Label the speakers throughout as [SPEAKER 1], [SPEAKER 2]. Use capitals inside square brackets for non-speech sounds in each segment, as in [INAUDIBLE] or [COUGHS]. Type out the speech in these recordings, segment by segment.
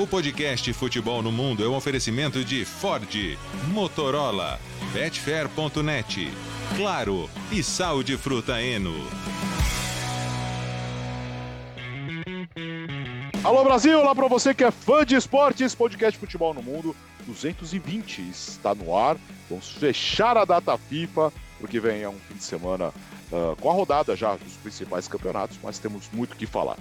[SPEAKER 1] O podcast Futebol no Mundo é um oferecimento de Ford, Motorola, Betfair.net, Claro e Sal de Fruta Eno.
[SPEAKER 2] Alô Brasil, olá para você que é fã de esportes, podcast Futebol no Mundo 220 está no ar. Vamos fechar a data FIFA, porque vem um fim de semana uh, com a rodada já dos principais campeonatos, mas temos muito o que falar.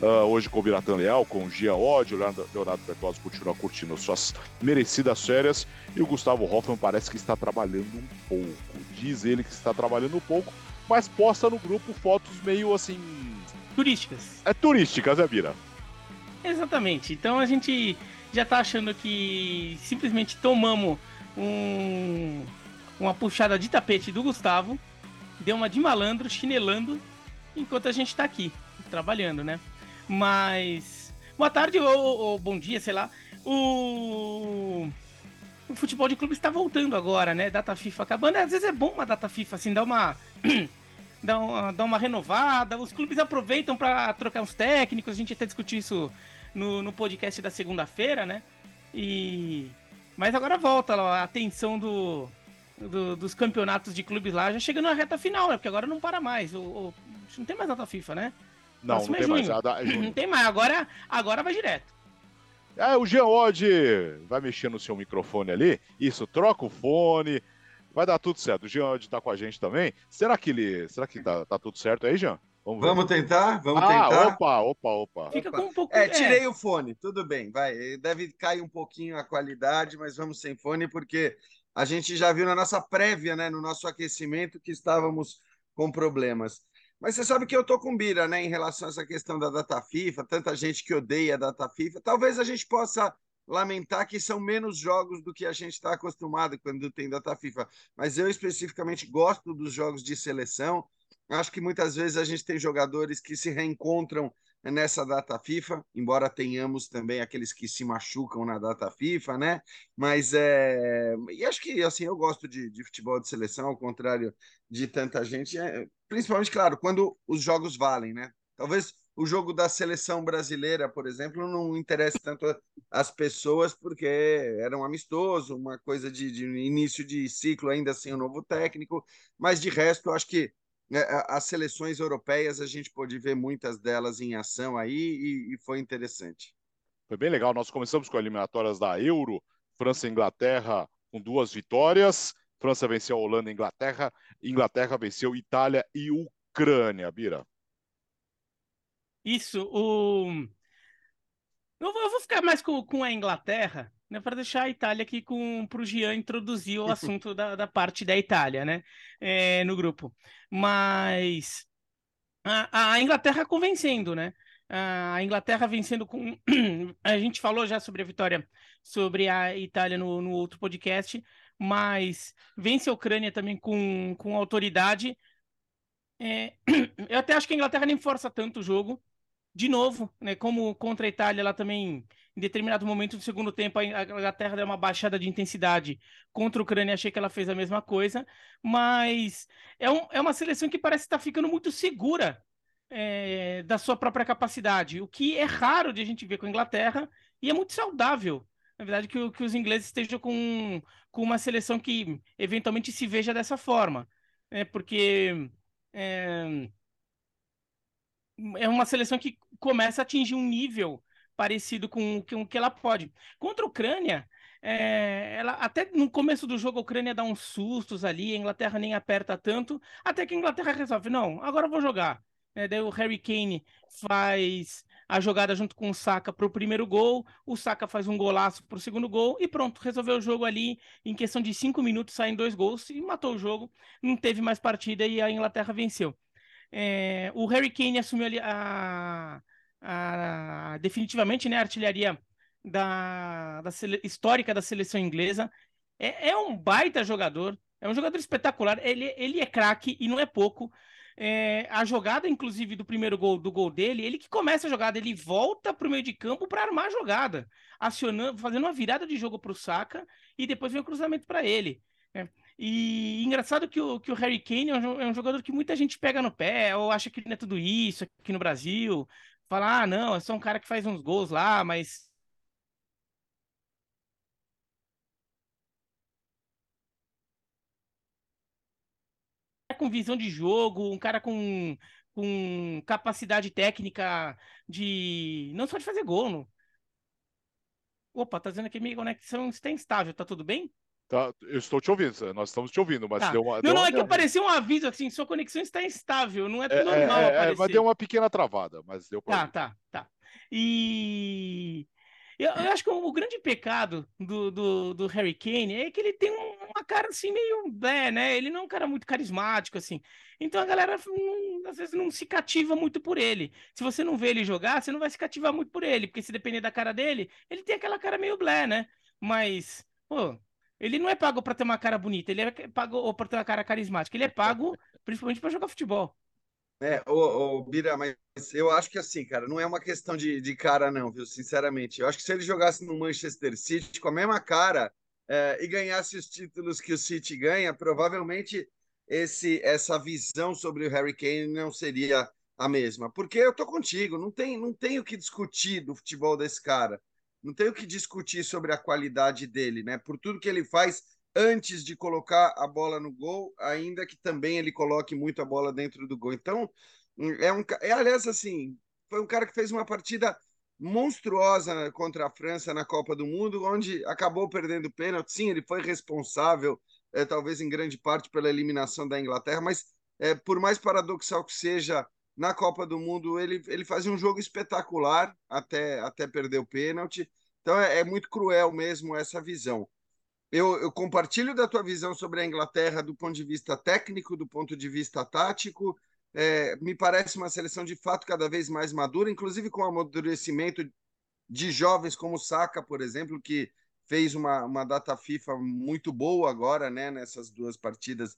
[SPEAKER 2] Uh, hoje com o Biratan Leal, com o Gia Odd, o Leonardo, Leonardo Bertozzi continua curtindo suas merecidas férias e o Gustavo Hoffman parece que está trabalhando um pouco. Diz ele que está trabalhando um pouco, mas posta no grupo fotos meio assim.
[SPEAKER 3] Turísticas.
[SPEAKER 2] É turísticas, é, Bira?
[SPEAKER 3] Exatamente. Então a gente já tá achando que simplesmente tomamos um, uma puxada de tapete do Gustavo, deu uma de malandro, chinelando, enquanto a gente tá aqui, trabalhando, né? Mas. Boa tarde ou, ou bom dia, sei lá. O. O futebol de clube está voltando agora, né? Data FIFA acabando. Às vezes é bom uma data FIFA, assim, dá uma. [CLEARS THROAT] dá, uma dá uma renovada. Os clubes aproveitam para trocar uns técnicos. A gente até discutiu isso no, no podcast da segunda-feira, né? E. Mas agora volta a atenção do, do, dos campeonatos de clubes lá, já chegando na reta final, né? Porque agora não para mais. O, o, não tem mais data FIFA, né?
[SPEAKER 2] Não, não tem mais.
[SPEAKER 3] É [CLEARS THROAT] não tem mais, agora, agora vai direto.
[SPEAKER 2] É, o Jean Odd vai mexer no seu microfone ali. Isso, troca o fone. Vai dar tudo certo. O Jean Odd tá com a gente também. Será que ele. Será que tá, tá tudo certo aí, Jean?
[SPEAKER 4] Vamos, vamos tentar? Vamos
[SPEAKER 2] ah,
[SPEAKER 4] tentar.
[SPEAKER 2] Opa, opa, opa.
[SPEAKER 3] Fica com um pouco.
[SPEAKER 4] É, tirei é. o fone, tudo bem, vai. Deve cair um pouquinho a qualidade, mas vamos sem fone, porque a gente já viu na nossa prévia, né, no nosso aquecimento, que estávamos com problemas. Mas você sabe que eu tô com bira, né, em relação a essa questão da data FIFA, tanta gente que odeia a data FIFA. Talvez a gente possa lamentar que são menos jogos do que a gente está acostumado quando tem data FIFA. Mas eu especificamente gosto dos jogos de seleção. Acho que muitas vezes a gente tem jogadores que se reencontram nessa data FIFA, embora tenhamos também aqueles que se machucam na data FIFA, né? Mas é. E acho que assim, eu gosto de, de futebol de seleção, ao contrário de tanta gente, é... principalmente, claro, quando os jogos valem, né? Talvez o jogo da seleção brasileira, por exemplo, não interessa tanto as pessoas, porque era um amistoso, uma coisa de, de início de ciclo, ainda assim, um novo técnico, mas de resto, acho que as seleções europeias, a gente pôde ver muitas delas em ação aí e, e, foi interessante.
[SPEAKER 2] Foi bem legal. Nós começamos com eliminatórias da Euro, França e Inglaterra com duas vitórias. França venceu a Holanda e Inglaterra. Inglaterra venceu Itália e Ucrânia, Bira.
[SPEAKER 3] Isso, o. Eu vou, eu vou ficar mais com, com a Inglaterra, né, para deixar a Itália aqui para o Gian introduzir o [LAUGHS] assunto da, da parte da Itália, né, é, no grupo. Mas a, a, Inglaterra convencendo, né? A Inglaterra vencendo com. [CLEARS THROAT] a gente falou já sobre a vitória sobre a Itália no, no outro podcast, mas vence a Ucrânia também com, com autoridade. É... [CLEARS THROAT] eu até acho que a Inglaterra nem força tanto o jogo de novo, né, como contra a Itália, ela também, em determinado momento do segundo tempo, a Inglaterra deu uma baixada de intensidade contra a Ucrânia, achei que ela fez a mesma coisa, mas é, um, é uma seleção que parece estar ficando muito segura é, da sua própria capacidade, o que é raro de a gente ver com a Inglaterra e é muito saudável. Na verdade, que, que os ingleses estejam com, com uma seleção que eventualmente se veja dessa forma, né, porque. É, é uma seleção que começa a atingir um nível parecido com, o que ela pode. Contra a Ucrânia, é, ela até no começo do jogo a Ucrânia dá uns sustos ali, a Inglaterra nem aperta tanto, até que a Inglaterra resolve, não, agora eu vou jogar. É, daí o Harry Kane faz a jogada junto com o Saka para o primeiro gol, o Saka faz um golaço para o segundo gol e pronto, resolveu o jogo ali em questão de cinco minutos, saem dois gols e matou o jogo, não teve mais partida e a Inglaterra venceu. É, o Harry Kane assumiu ali a, a, definitivamente né, a artilharia da, da histórica da seleção inglesa. É, é, um baita jogador, é um jogador espetacular. Ele, ele é craque e não é pouco. É, a jogada, inclusive, do primeiro gol do gol dele, ele que começa a jogada, ele volta para o meio de campo para armar a jogada, acionando, fazendo uma virada de jogo para o Saka e depois vem o cruzamento para ele. É. E engraçado que o, que o Harry Kane é um, é um, jogador que muita gente pega no pé, ou acha que não é tudo isso aqui no Brasil falar, ah, não, é só um cara que faz uns gols lá, mas é com visão de jogo, um cara com, com capacidade técnica de. não só de fazer gol. Não. Opa, tá dizendo aqui minha conexão está instável, tá tudo bem?
[SPEAKER 2] Tá, eu estou te ouvindo, nós estamos te ouvindo, mas
[SPEAKER 3] Tá.
[SPEAKER 2] deu uma.
[SPEAKER 3] Não,
[SPEAKER 2] deu
[SPEAKER 3] não,
[SPEAKER 2] uma-
[SPEAKER 3] é que apareceu um aviso assim, sua conexão está instável, não é,
[SPEAKER 2] É,
[SPEAKER 3] normal
[SPEAKER 2] é, é, é,
[SPEAKER 3] aparecer.
[SPEAKER 2] mas deu uma pequena travada, mas deu
[SPEAKER 3] Tá,
[SPEAKER 2] para.
[SPEAKER 3] tá, tá. E eu, eu acho que o, grande pecado do, do, do Harry Kane é que ele tem um- uma cara assim meio, é, né? Ele não é um cara muito carismático assim. Então a galera não- às vezes não se cativa muito por ele. Se você não vê ele jogar, você não vai se cativar muito por ele, porque se depender da cara dele, ele tem aquela cara meio blé, né? Mas, pô, ele não é pago pra ter uma cara bonita, ele é pago ou para ter uma cara carismática. Ele é pago [LAUGHS] principalmente pra jogar futebol.
[SPEAKER 4] É, ô, ô, Bira, mas eu acho que assim, cara, não é uma questão de, de cara, não, viu? Sinceramente. Eu acho que se ele jogasse no Manchester City com a mesma cara é, e ganhasse os títulos que o City ganha, provavelmente esse, essa visão sobre o Harry Kane não seria a mesma. Porque eu tô contigo, não tem, não tem o que discutir do futebol desse cara. Não tem o que discutir sobre a qualidade dele, né? Por tudo que ele faz antes de colocar a bola no gol, ainda que também ele coloque muito a bola dentro do gol. Então, é um, é aliás assim, foi um cara que fez uma partida monstruosa contra a França na Copa do Mundo, onde acabou perdendo o pênalti. Sim, ele foi responsável, é, talvez em grande parte pela eliminação da Inglaterra, mas é, por mais paradoxal que seja, na Copa do Mundo ele, ele fazia um jogo espetacular até, até perder o pênalti. Então é, é muito cruel mesmo essa visão. Eu, eu compartilho da tua visão sobre a Inglaterra do ponto de vista técnico, do ponto de vista tático. É, me parece uma seleção de fato cada vez mais madura, inclusive com o amadurecimento de jovens como Saka, por exemplo, que fez uma, uma data FIFA muito boa agora, né, nessas duas partidas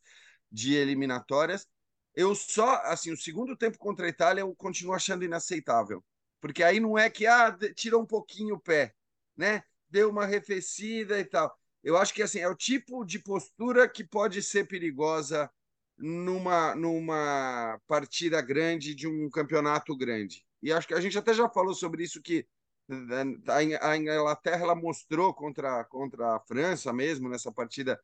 [SPEAKER 4] de eliminatórias. Eu só, assim, o segundo tempo contra a Itália eu continuo achando inaceitável, porque aí não é que ah, tira um pouquinho o pé, né? Deu uma arrefecida e tal. Eu acho que assim é o tipo de postura que pode ser perigosa numa, numa partida grande de um campeonato grande. E acho que a gente até já falou sobre isso que eh, a Inglaterra ela mostrou contra, contra a França mesmo nessa partida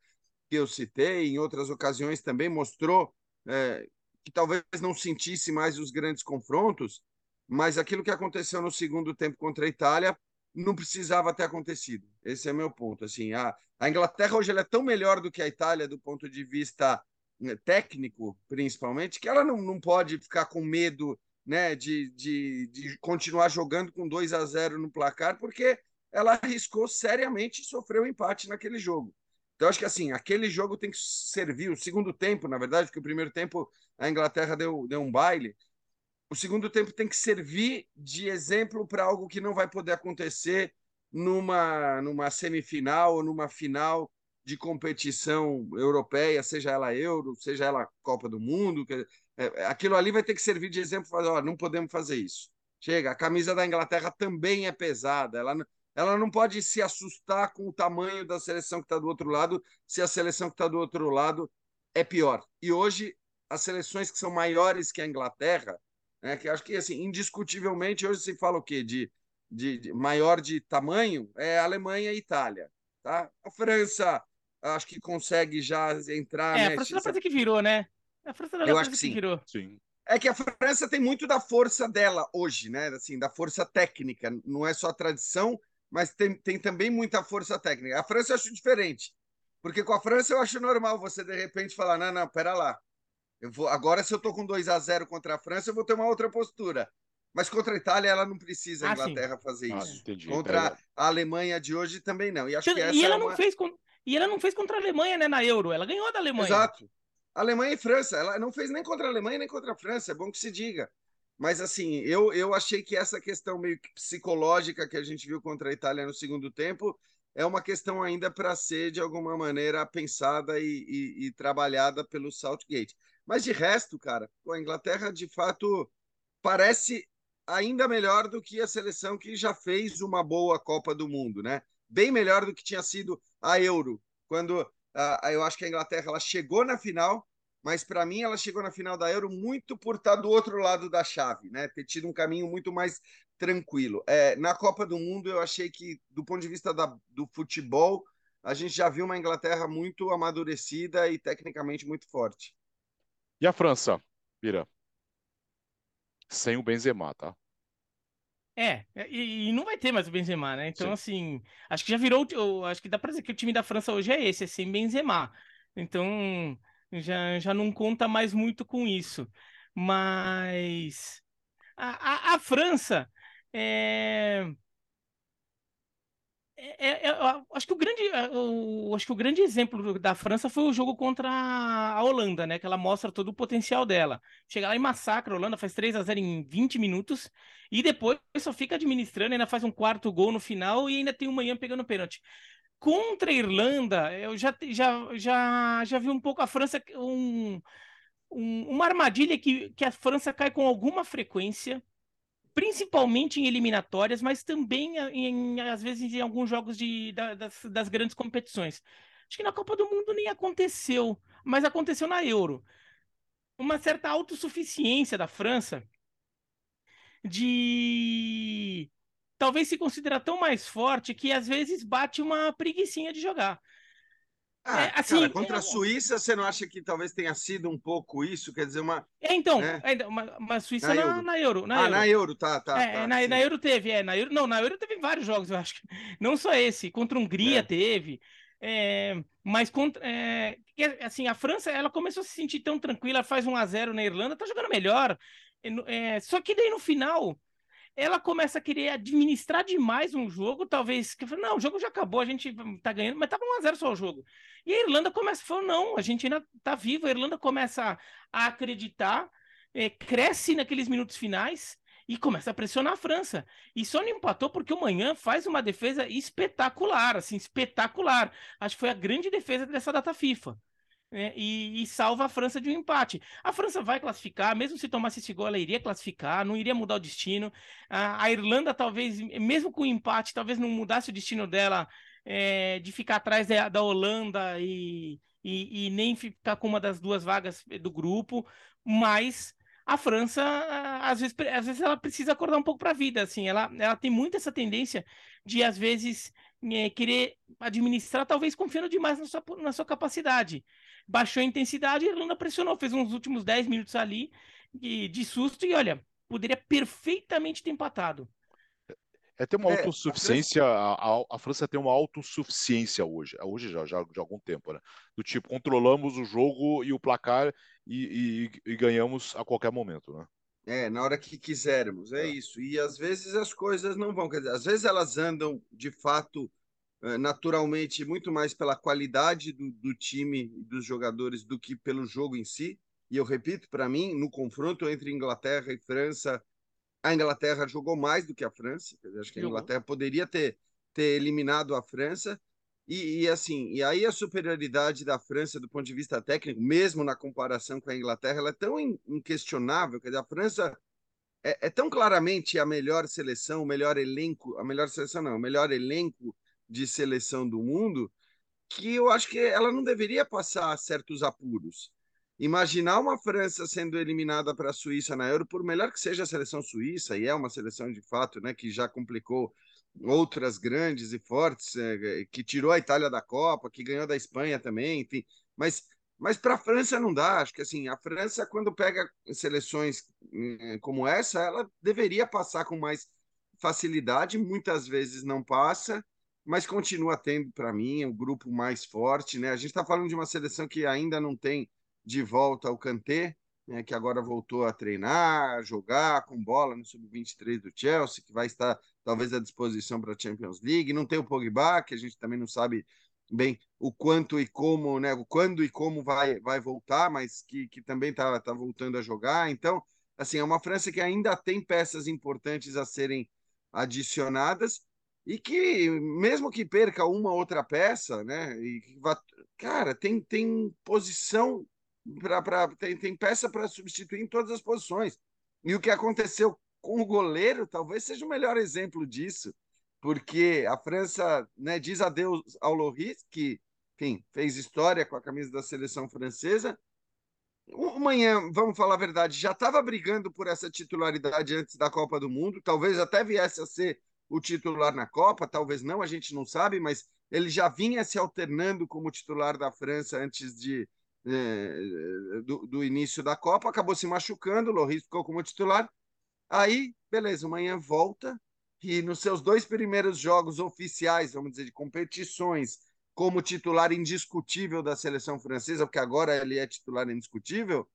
[SPEAKER 4] que eu citei, em outras ocasiões também mostrou é, que talvez não sentisse mais os grandes confrontos, mas aquilo que aconteceu no segundo tempo contra a Itália não precisava ter acontecido. Esse é meu ponto. Assim, a, a Inglaterra hoje é tão melhor do que a Itália do ponto de vista né, técnico, principalmente, que ela não, não pode ficar com medo né, de, de, de continuar jogando com 2 a 0 no placar, porque ela arriscou seriamente e sofreu um empate naquele jogo. Então, acho que assim, aquele jogo tem que servir, o segundo tempo, na verdade, porque o primeiro tempo a Inglaterra deu, deu um baile, o segundo tempo tem que servir de exemplo para algo que não vai poder acontecer numa, numa semifinal ou numa final de competição europeia, seja ela Euro, seja ela Copa do Mundo. Que, é, aquilo ali vai ter que servir de exemplo para ó, não podemos fazer isso. Chega, a camisa da Inglaterra também é pesada, ela, ela não pode se assustar com o tamanho da seleção que está do outro lado, se a seleção que está do outro lado é pior. E hoje, as seleções que são maiores que a Inglaterra, né, que acho que assim, indiscutivelmente hoje se fala o quê? De, de, de maior de tamanho é Alemanha e Itália. Tá? A França acho que consegue já entrar.
[SPEAKER 3] É,
[SPEAKER 4] né?
[SPEAKER 3] a França pra dizer que virou, né? A França dá
[SPEAKER 4] Eu
[SPEAKER 3] pra
[SPEAKER 4] acho que
[SPEAKER 3] que
[SPEAKER 4] sim.
[SPEAKER 3] virou.
[SPEAKER 2] Sim.
[SPEAKER 4] É que a França tem muito da força dela hoje, né? Assim, da força técnica. Não é só tradição, mas tem, tem também muita força técnica. A França eu acho diferente. Porque com a França eu acho normal você de repente falar: não, não, pera lá. Eu vou, agora, se eu tô com 2 a 0 contra a França, eu vou ter uma outra postura. Mas contra a Itália, ela não precisa a
[SPEAKER 3] Ah, sim.
[SPEAKER 4] Inglaterra fazer
[SPEAKER 2] Ah,
[SPEAKER 4] isso.
[SPEAKER 2] entendi.
[SPEAKER 4] Contra
[SPEAKER 2] É,
[SPEAKER 4] a Alemanha de hoje também não. E acho que essa
[SPEAKER 3] E ela
[SPEAKER 4] é
[SPEAKER 3] não
[SPEAKER 4] uma...
[SPEAKER 3] fez con- e ela não fez contra a Alemanha, né, na Euro. Ela ganhou da Alemanha.
[SPEAKER 4] Exato. Alemanha e França. Ela não fez nem contra a Alemanha nem contra a França. É bom que se diga. Mas assim, eu, eu achei que essa questão meio que psicológica que a gente viu contra a Itália no segundo tempo é uma questão ainda para ser de alguma maneira pensada e, e, e trabalhada pelo Southgate. Mas de resto, cara, a Inglaterra de fato parece ainda melhor do que a seleção que já fez uma boa Copa do Mundo, né? Bem melhor do que tinha sido a Euro, quando uh, eu acho que a Inglaterra ela chegou na final, mas para mim ela chegou na final da Euro muito por estar do outro lado da chave, né? Ter tido um caminho muito mais tranquilo. É, na Copa do Mundo eu achei que, do ponto de vista da, do futebol, a gente já viu uma Inglaterra muito amadurecida e tecnicamente muito forte.
[SPEAKER 2] E a França, Pira? Sem o Benzema, tá?
[SPEAKER 3] É, e, e, não vai ter mais o Benzema, né? Então, Sim. assim, acho que já virou. Acho que dá pra dizer que o time da França hoje é esse, é sem Benzema. Então, já, já não conta mais muito com isso. Mas a, a, a França é, é, é, acho que o grande, o, acho que o grande exemplo da França foi o jogo contra a Holanda, né? Que ela mostra todo o potencial dela. Chega lá e massacra a Holanda, faz 3 a 0 em 20 minutos e depois só fica administrando, ainda faz um quarto gol no final e ainda tem o manhã pegando pênalti. Contra a Irlanda, eu já, já, já, já vi um pouco a França um, um, uma armadilha que, que a França cai com alguma frequência principalmente em eliminatórias, mas também em, às vezes em alguns jogos de, da, das, das, grandes competições. Acho que na Copa do Mundo nem aconteceu, mas aconteceu na Euro. Uma certa autossuficiência da França de talvez se considerar tão mais forte que às vezes bate uma preguiçinha de jogar.
[SPEAKER 4] Ah, é, assim, cara, contra é... a Suíça, você não acha que talvez tenha sido um pouco isso? Quer dizer, uma.
[SPEAKER 3] É, então, né? é, uma, Suíça na, na, Euro. na, Euro. Na
[SPEAKER 4] ah,
[SPEAKER 3] Euro.
[SPEAKER 4] na Euro, tá, tá.
[SPEAKER 3] É,
[SPEAKER 4] tá
[SPEAKER 3] na, na, Euro teve, é. Na Euro, não, na Euro teve vários jogos, eu acho. [LAUGHS] Não só esse. Contra a Hungria é. teve. É, mas contra. É, assim, a França, ela começou a se sentir tão tranquila, faz 1 a 0 na Irlanda, tá jogando melhor. É, só que daí no final ela começa a querer administrar demais um jogo, talvez, que não, o jogo já acabou, a gente tá ganhando, mas tava 1 a 0 só o jogo. E a Irlanda começa a falar, não, a gente ainda tá vivo, a Irlanda começa a, acreditar, é, cresce naqueles minutos finais e começa a pressionar a França. E só não empatou porque o Manhã faz uma defesa espetacular, assim, espetacular. Acho que foi a grande defesa dessa data FIFA né, e, e, salva a França de um empate. A França vai classificar, mesmo se tomasse esse gol, ela iria classificar, não iria mudar o destino. A, a Irlanda, talvez, mesmo com o empate, talvez não mudasse o destino dela é, de ficar atrás da, da Holanda e, e, e, nem ficar com uma das duas vagas do grupo, mas a França, às vezes, às vezes ela precisa acordar um pouco para a vida, assim, ela, ela tem muito essa tendência de, às vezes, é, querer administrar, talvez confiando demais na sua, na sua capacidade baixou a intensidade, a Irlanda pressionou, fez uns últimos 10 minutos ali de, de susto e olha, poderia perfeitamente ter empatado.
[SPEAKER 2] É ter uma é, autossuficiência, a França... A, a, França tem uma autossuficiência hoje, hoje já, já de algum tempo, né? Do tipo, controlamos o jogo e o placar e, e, e ganhamos a qualquer momento, né?
[SPEAKER 4] É, na hora que quisermos, é, é, isso. E às vezes as coisas não vão, quer dizer, às vezes elas andam de fato naturalmente muito mais pela qualidade do, do time e dos jogadores do que pelo jogo em si. E eu repito, para mim, no confronto entre Inglaterra e França, a Inglaterra jogou mais do que a França. Acho que a Inglaterra poderia ter, ter eliminado a França. E, e, assim, e aí a superioridade da França do ponto de vista técnico, mesmo na comparação com a Inglaterra, ela é tão inquestionável. Quer dizer, a França é, é tão claramente a melhor seleção, o melhor elenco, a melhor seleção não, o melhor elenco de seleção do mundo que eu acho que ela não deveria passar certos apuros. Imaginar uma França sendo eliminada para a Suíça na Euro, por melhor que seja a seleção suíça, e é uma seleção de fato né, que já complicou outras grandes e fortes, é, que tirou a Itália da Copa, que ganhou da Espanha também, enfim. Mas, mas para a França não dá. Acho que assim, a França, quando pega seleções hum, como essa, ela deveria passar com mais facilidade, muitas vezes não passa mas continua tendo, para mim, o grupo mais forte. Né? A gente está falando de uma seleção que ainda não tem de volta o Kanté, né, que agora voltou a treinar, a jogar com bola no sub-23 do Chelsea, que vai estar talvez à disposição para a Champions League. Não tem o Pogba, que a gente também não sabe bem o quanto e como, né, o quando e como vai, vai voltar, mas que, que também está tá voltando a jogar. Então, assim, é uma França que ainda tem peças importantes a serem adicionadas e que mesmo que perca uma outra peça, né? E vá, cara, tem, tem posição para tem, tem peça para substituir em todas as posições. E o que aconteceu com o goleiro talvez seja o melhor exemplo disso, porque a França né, diz adeus ao Loris, que enfim, fez história com a camisa da seleção francesa. Amanhã, vamos falar a verdade, já estava brigando por essa titularidade antes da Copa do Mundo, talvez até viesse a ser o titular na Copa, talvez não, a gente não sabe, mas ele já vinha se alternando como titular da França antes de, é, do, do, início da Copa, acabou se machucando, o Loris ficou como titular. Aí, beleza, amanhã volta e nos seus dois primeiros jogos oficiais, vamos dizer, de competições, como titular indiscutível da seleção francesa, porque agora ele é titular indiscutível,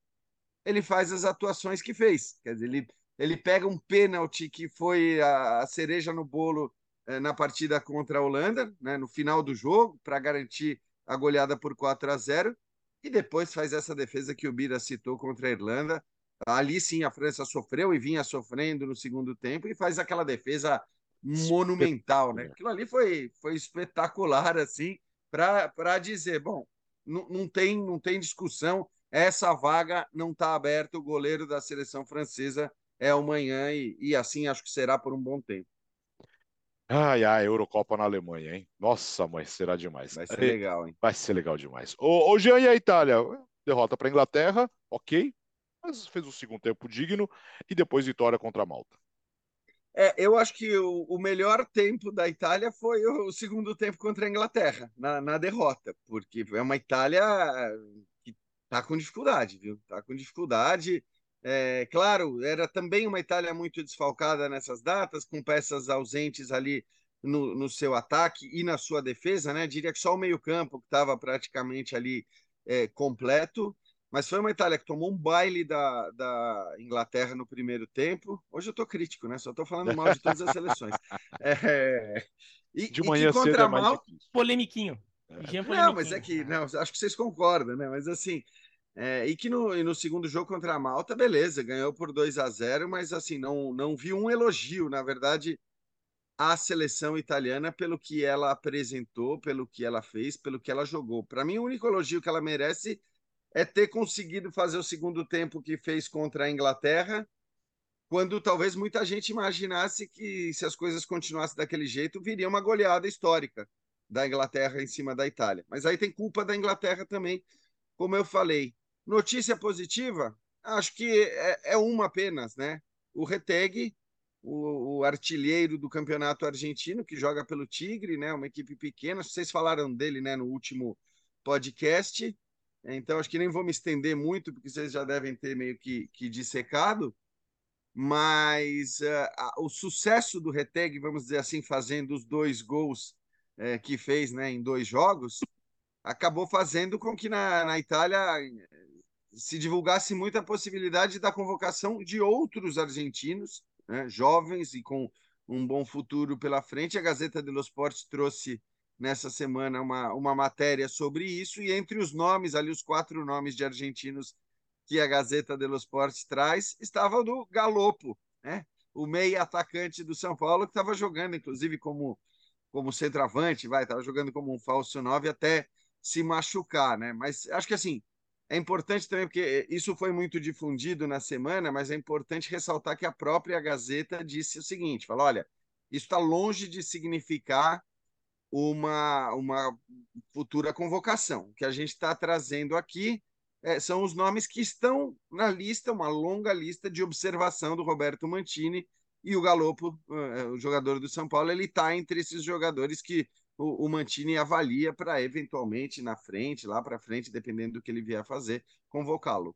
[SPEAKER 4] ele faz as atuações que fez. Quer dizer, ele, ele pega um pênalti que foi a, a cereja no bolo é, na partida contra a Holanda, né, no final do jogo, para garantir a goleada por 4 a 0 e depois faz essa defesa que o Bira citou contra a Irlanda. Ali sim a França sofreu e vinha sofrendo no segundo tempo e faz aquela defesa monumental, né? Aquilo ali foi, foi espetacular, assim, para dizer, bom, não, não, tem, não tem discussão, essa vaga não está aberta, o goleiro da seleção francesa é amanhã e, e assim acho que será por um bom tempo.
[SPEAKER 2] Ai, ai, Eurocopa na Alemanha, hein? Nossa, mãe, será demais.
[SPEAKER 4] Vai ser legal, hein?
[SPEAKER 2] Vai ser legal demais. Ô, ô Jean e a Itália? Derrota para a Inglaterra, ok, mas fez um segundo tempo digno e depois vitória contra a Malta.
[SPEAKER 4] É, eu acho que o, o, melhor tempo da Itália foi o, o segundo tempo contra a Inglaterra, na, na, derrota, porque é uma Itália que tá com dificuldade, viu? Tá com dificuldade. É, claro, era também uma Itália muito desfalcada nessas datas, com peças ausentes ali no, no seu ataque e na sua defesa, né? Diria que só o meio-campo que estava praticamente ali é, completo. Mas foi uma Itália que tomou um baile da, da Inglaterra no primeiro tempo. Hoje eu estou crítico, né? Só estou falando mal de todas as seleções. [LAUGHS] É,
[SPEAKER 2] e, de manhã e que cedo é mais mal...
[SPEAKER 3] Polemiquinho.
[SPEAKER 4] É. Não, mas é que não, acho que vocês concordam, né? Mas assim, é, e que no, no, segundo jogo contra a Malta, beleza, ganhou por 2 a 0 mas assim, não, não vi um elogio, na verdade, à seleção italiana pelo que ela apresentou, pelo que ela fez, pelo que ela jogou. Para mim, o único elogio que ela merece é ter conseguido fazer o segundo tempo que fez contra a Inglaterra, quando talvez muita gente imaginasse que se as coisas continuassem daquele jeito, viria uma goleada histórica da Inglaterra em cima da Itália. Mas aí tem culpa da Inglaterra também, como eu falei Notícia positiva, acho que é, é uma apenas, né? O Reteg, o, o, artilheiro do campeonato argentino, que joga pelo Tigre, né? Uma equipe pequena. Vocês falaram dele, né? No último podcast. Então, acho que nem vou me estender muito, porque vocês já devem ter meio que, que dissecado. Mas uh, o sucesso do Reteg, vamos dizer assim, fazendo os dois gols uh, que fez né, em dois jogos, acabou fazendo com que na, na Itália se divulgasse muito a possibilidade da convocação de outros argentinos, né, jovens e com um bom futuro pela frente. A Gazeta dello Sport trouxe nessa semana uma, uma matéria sobre isso, e entre os nomes, ali os quatro nomes de argentinos que a Gazeta dello Sport traz, estava o do Galopo, né? o meia atacante do São Paulo, que estava jogando, inclusive, como, como centroavante, vai, estava jogando como um falso nove até se machucar, né? Mas acho que assim, é importante também, porque isso foi muito difundido na semana, mas é importante ressaltar que a própria Gazeta disse o seguinte: fala, olha, isso está longe de significar uma, uma futura convocação. O que a gente está trazendo aqui é, são os nomes que estão na lista, uma longa lista de observação do Roberto Mantini e o Galopo, eh, o jogador do São Paulo, ele está entre esses jogadores que o, o Mantini avalia para eventualmente na frente, lá para frente, dependendo do que ele vier fazer, convocá-lo.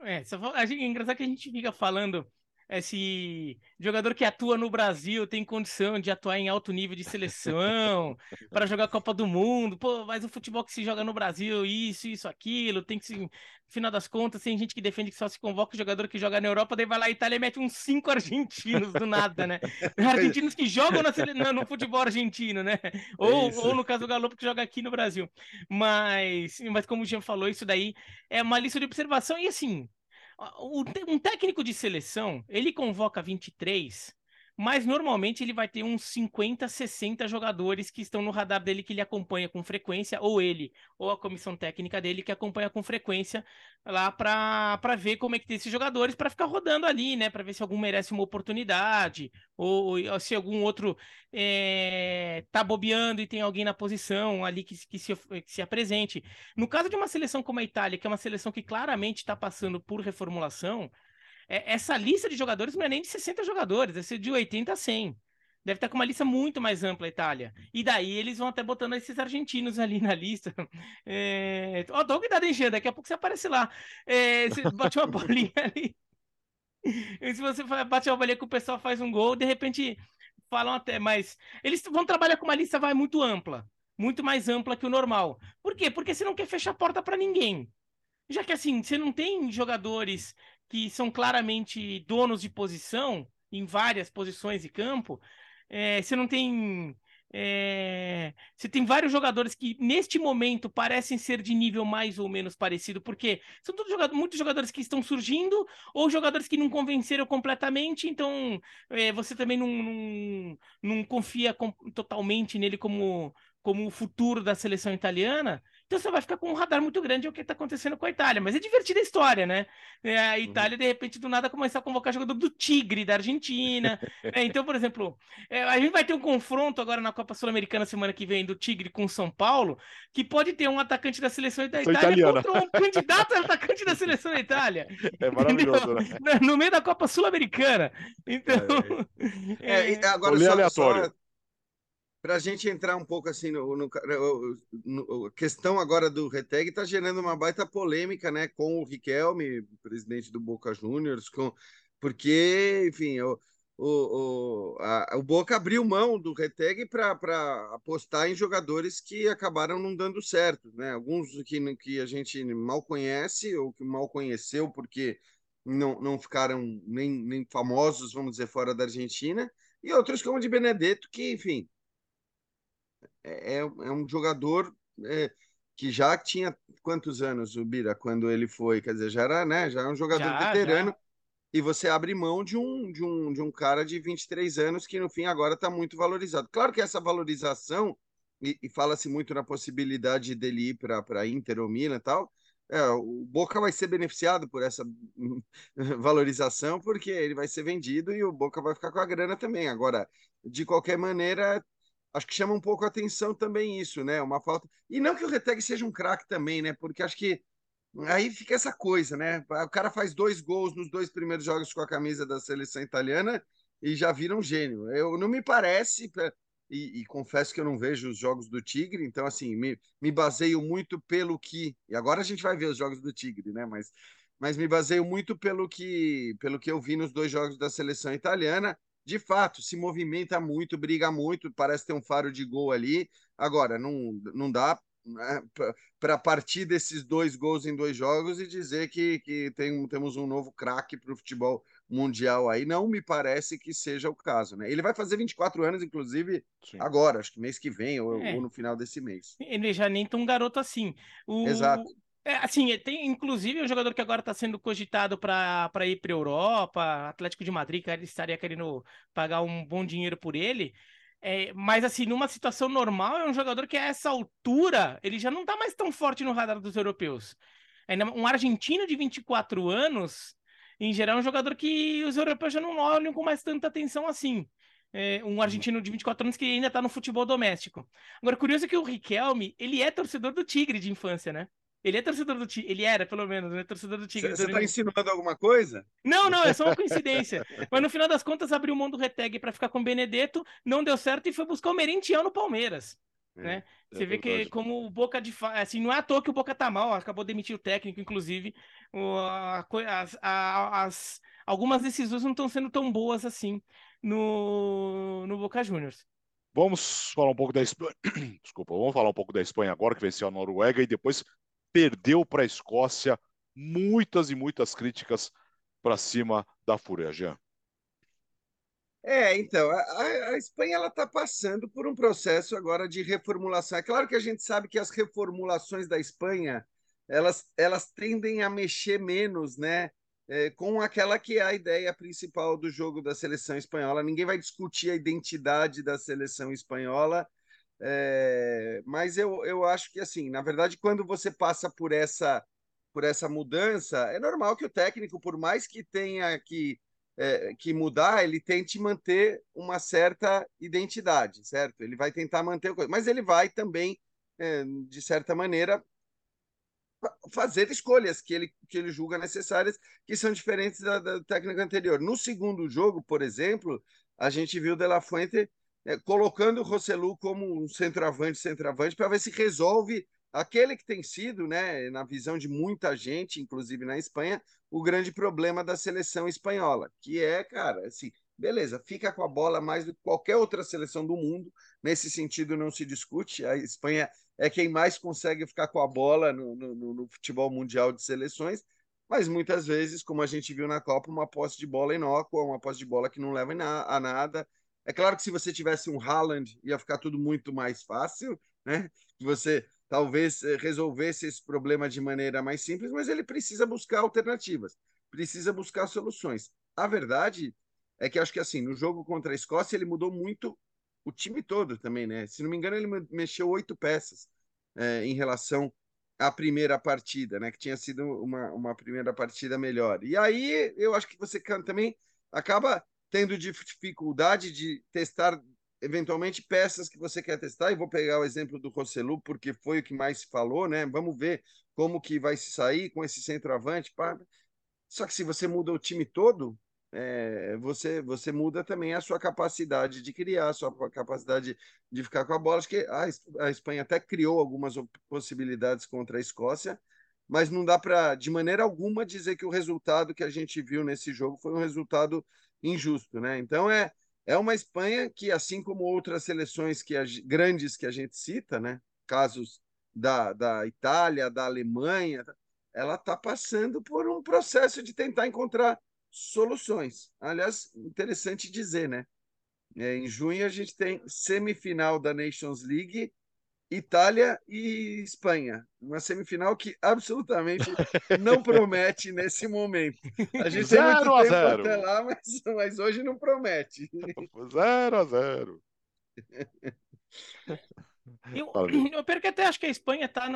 [SPEAKER 3] É, só, é engraçado que a gente fica falando esse jogador que atua no Brasil tem condição de atuar em alto nível de seleção [LAUGHS] para jogar a Copa do Mundo. Pô, mas o futebol que se joga no Brasil, isso, isso, aquilo, tem que se. No final das contas, tem gente que defende que só se convoca o jogador que joga na Europa, daí vai lá a Itália e mete uns cinco [LAUGHS] argentinos do nada, né? [LAUGHS] Argentinos que jogam no, no futebol argentino, né? Ou, ou no caso do Galo, que joga aqui no Brasil. Mas, mas como o Jean falou, isso daí é uma lista de observação e assim um técnico de seleção, ele convoca 23 mas normalmente ele vai ter uns 50, 60 jogadores que estão no radar dele que ele acompanha com frequência, ou ele, ou a comissão técnica dele que acompanha com frequência lá para ver como é que tem esses jogadores para ficar rodando ali, né, para ver se algum merece uma oportunidade, ou, ou se algum outro é, tá bobeando e tem alguém na posição ali que, que, se, que se apresente. No caso de uma seleção como a Itália, que é uma seleção que claramente está passando por reformulação, é, essa lista de jogadores não é nem de 60 jogadores, é de 80 a 100. Deve estar com uma lista muito mais ampla a Itália. E daí eles vão até botando esses argentinos ali na lista. [LAUGHS] É... Ó, dá cuidado, hein, Jean? Daqui a pouco você aparece lá. É... Você bate uma [LAUGHS] bolinha ali. E se você bate uma bolinha que o pessoal faz um gol, de repente falam até, mas eles vão trabalhar com uma lista vai muito ampla. Muito mais ampla que o normal. Por quê? Porque você não quer fechar a porta para ninguém. Já que assim, você não tem jogadores que são claramente donos de posição em várias posições de campo, é, você não tem. É, você tem vários jogadores que, neste momento, parecem ser de nível mais ou menos parecido, porque são todos jogadores, muitos jogadores que estão surgindo, ou jogadores que não convenceram completamente, então é, você também não, não, não confia com, totalmente nele como, como o futuro da seleção italiana. Então você vai ficar com um radar muito grande é o que está acontecendo com a Itália. Mas é divertida a história, né? É, a uhum. Itália, de repente, do nada, começar a convocar jogador do Tigre, da Argentina. [LAUGHS] é, então, por exemplo, é, a gente vai ter um confronto agora na Copa Sul-Americana semana que vem do Tigre com São Paulo, que pode ter um atacante da seleção da Itália italiana. contra um [LAUGHS] candidato a atacante da seleção da Itália.
[SPEAKER 2] É maravilhoso, né?
[SPEAKER 3] No meio da Copa Sul-Americana. Então.
[SPEAKER 4] É, é. [LAUGHS] agora só, aleatório. Só para a gente entrar um pouco assim no, no, no, a questão agora do Reteg está gerando uma baita polêmica, né, com o Riquelme, presidente do Boca Juniors, com porque, enfim, o, o, o, a, o Boca abriu mão do Reteg para apostar em jogadores que acabaram não dando certo, né? Alguns que, que a gente mal conhece ou que mal conheceu porque não, não ficaram nem, nem famosos, vamos dizer, fora da Argentina, e outros como o de Benedetto, que, enfim, é, é, é um jogador é, que já tinha quantos anos o Bira quando ele foi, quer dizer, já era, né, já é um jogador já, veterano. Já. E você abre mão de um, de, um, de um cara de 23 anos que, no fim, agora está muito valorizado. Claro que essa valorização, e, e fala-se muito na possibilidade dele ir para Inter ou Milan e tal, é, o Boca vai ser beneficiado por essa [LAUGHS] valorização, porque ele vai ser vendido e o Boca vai ficar com a grana também. Agora, de qualquer maneira, acho que chama um pouco a atenção também isso, né? Uma falta. E não que o Reteg seja um craque também, né? Porque acho que aí fica essa coisa, né? O cara faz dois gols nos dois primeiros jogos com a camisa da seleção italiana e já vira um gênio. Eu não me parece. E, e, confesso que eu não vejo os jogos do Tigre, então assim, me, me baseio muito pelo que. E agora a gente vai ver os jogos do Tigre, né? Mas, mas me baseio muito pelo que, pelo que eu vi nos dois jogos da seleção italiana de fato, se movimenta muito, briga muito, parece ter um faro de gol ali. Agora, não, não dá né, para partir desses dois gols em dois jogos e dizer que, que tem, temos um novo craque para o futebol mundial aí. Não me parece que seja o caso. Né? Ele vai fazer 24 anos, inclusive, Sim. agora, acho que mês que vem ou, é. ou, no final desse mês.
[SPEAKER 3] Ele já nem tão garoto assim. O...
[SPEAKER 4] Exato.
[SPEAKER 3] É, assim, tem inclusive um jogador que agora está sendo cogitado para ir para a Europa, Atlético de Madrid, que estaria querendo pagar um bom dinheiro por ele. É, mas assim, numa situação normal, é um jogador que a essa altura ele já não está mais tão forte no radar dos europeus. Ainda um argentino de 24 anos, em geral, é um jogador que os europeus já não olham com mais tanta atenção assim. É, um argentino de 24 anos que ainda está no futebol doméstico. Agora, curioso é que o Riquelme, ele é torcedor do Tigre de infância, né? Ele é torcedor do Tigre. Ele era, pelo menos, né? Torcedor do Tigre.
[SPEAKER 4] Você está insinuando alguma coisa?
[SPEAKER 3] Não, não, é só uma coincidência. [LAUGHS] Mas no final das contas, abriu mão do Reteg para ficar com o Benedetto, não deu certo e foi buscar o Merentiel no Palmeiras. É, né? É Você é vê que como o Boca de assim, não é à toa que o Boca tá mal, acabou de demitir o técnico, inclusive. O, a, as, a, as, algumas decisões não estão sendo tão boas assim no, no Boca Juniors.
[SPEAKER 2] Vamos falar um pouco da Espanha. [COUGHS] Desculpa, vamos falar um pouco da Espanha agora, que venceu a Noruega, e depois perdeu para a Escócia. Muitas e muitas críticas para cima da Fúria, Jean.
[SPEAKER 4] É, então, a, a Espanha está passando por um processo agora de reformulação. É claro que a gente sabe que as reformulações da Espanha elas, elas tendem a mexer menos, né? É, com aquela que é a ideia principal do jogo da seleção espanhola. Ninguém vai discutir a identidade da seleção espanhola, é, mas eu, eu acho que, assim, na verdade, quando você passa por essa, por essa mudança, é normal que o técnico, por mais que tenha que, é, que mudar, ele tente manter uma certa identidade, certo? Ele vai tentar manter coisa, mas ele vai também, é, de certa maneira, fazer escolhas que ele, que ele julga necessárias, que são diferentes da, da técnica anterior. No segundo jogo, por exemplo, a gente viu De La Fuente é, colocando o Rossellu como um centroavante, centroavante, para ver se resolve aquele que tem sido, né, na visão de muita gente, inclusive na Espanha, o grande problema da seleção espanhola, que é, cara, assim, beleza, fica com a bola mais do que qualquer outra seleção do mundo, nesse sentido não se discute, a Espanha é quem mais consegue ficar com a bola no, no, no futebol mundial de seleções, mas muitas vezes, como a gente viu na Copa, uma posse de bola inócua, uma posse de bola que não leva a nada. É claro que se você tivesse um Haaland, ia ficar tudo muito mais fácil, né? Que você talvez eh, resolvesse esse problema de maneira mais simples, mas ele precisa buscar alternativas, precisa buscar soluções. A verdade é que acho que assim, no jogo contra a Escócia, ele mudou muito o time todo também, né? Se não me engano, ele mexeu oito peças é, em relação à primeira partida, né? Que tinha sido uma, uma primeira partida melhor. E aí eu acho que você também acaba tendo dificuldade de testar eventualmente peças que você quer testar, e vou pegar o exemplo do Rossellu, porque foi o que mais se falou, né? Vamos ver como que vai se sair com esse centroavante. Pá. Só que se você muda o time todo, é, você, você muda também a sua capacidade de criar, a sua capacidade de ficar com a bola. Acho que a, a Espanha até criou algumas possibilidades contra a Escócia, mas não dá para, de maneira alguma, dizer que o resultado que a gente viu nesse jogo foi um resultado injusto, né? Então é é uma Espanha que, assim como outras seleções que a, grandes que a gente cita, né? casos da, da Itália, da Alemanha, ela está passando por um processo de tentar encontrar soluções. Aliás, interessante dizer, né? É, em junho a gente tem semifinal da Nations League Itália e Espanha. Uma semifinal que absolutamente não [LAUGHS] promete nesse momento. A gente tem muito tempo zero. até lá, mas, mas hoje não promete. [LAUGHS]
[SPEAKER 2] Zero a zero. [LAUGHS]
[SPEAKER 3] Eu, [CLEARS THROAT] eu perco até acho que a Espanha está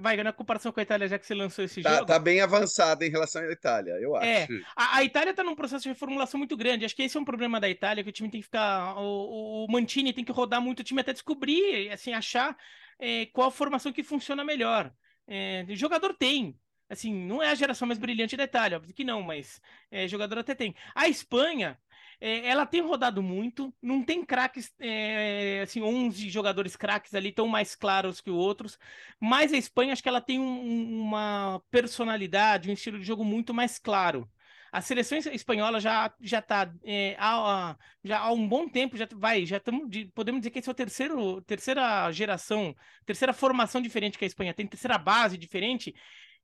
[SPEAKER 3] vai na comparação com a Itália, já que você lançou esse
[SPEAKER 4] tá,
[SPEAKER 3] jogo.
[SPEAKER 4] Tá bem avançada em relação à Itália, eu é, acho.
[SPEAKER 3] É, a, a Itália está num processo de reformulação muito grande. Acho que esse é um problema da Itália, que o time tem que ficar. O, o Mantini tem que rodar muito o time até descobrir, assim, achar é, qual formação que funciona melhor. É, jogador tem, assim, não é a geração mais brilhante da Itália, óbvio que não, mas é, jogador até tem. A Espanha, é, ela tem rodado muito, não tem craques, é, assim, 11 jogadores craques ali tão mais claros que outros, mas a Espanha acho que ela tem um, uma personalidade, um estilo de jogo muito mais claro. A seleção espanhola já já está é, há, já há um bom tempo, já vai, já estamos podemos dizer que esse é o terceiro terceira geração, terceira formação diferente que a Espanha tem, terceira base diferente,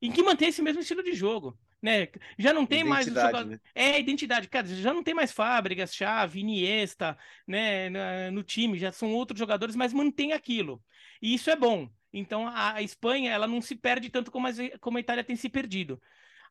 [SPEAKER 3] em que mantém esse mesmo estilo de jogo. Né? Já não tem mais jogador... né? é identidade, cara, já não tem mais Fábricas, Chave, Iniesta, né, no time, já são outros jogadores, mas mantém aquilo. E isso é bom. Então a, a Espanha, ela não se perde tanto como a, como a Itália tem se perdido.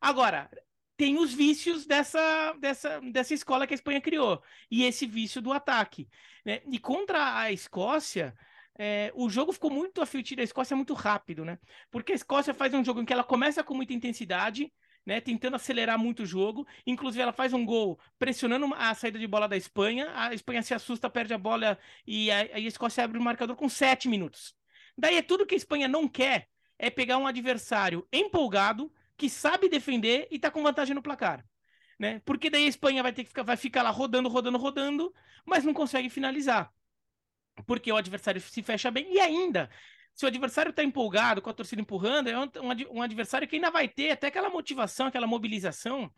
[SPEAKER 3] Agora, tem os vícios dessa, dessa, dessa escola que a Espanha criou. E esse vício do ataque. Né? E contra a Escócia, é, o jogo ficou muito a da Escócia muito rápido, né? Porque a Escócia faz um jogo em que ela começa com muita intensidade, né? Tentando acelerar muito o jogo. Inclusive, ela faz um gol pressionando a saída de bola da Espanha. A Espanha se assusta, perde a bola e a, a Escócia abre o marcador com sete minutos. Daí é tudo que a Espanha não quer é pegar um adversário empolgado que sabe defender e está com vantagem no placar. Né? Porque daí a Espanha vai ter que ficar, vai ficar lá rodando, rodando, rodando, mas não consegue finalizar. Porque o adversário se fecha bem e ainda se o adversário está empolgado, com a torcida empurrando, é um, um, adversário que ainda vai ter até aquela motivação, aquela mobilização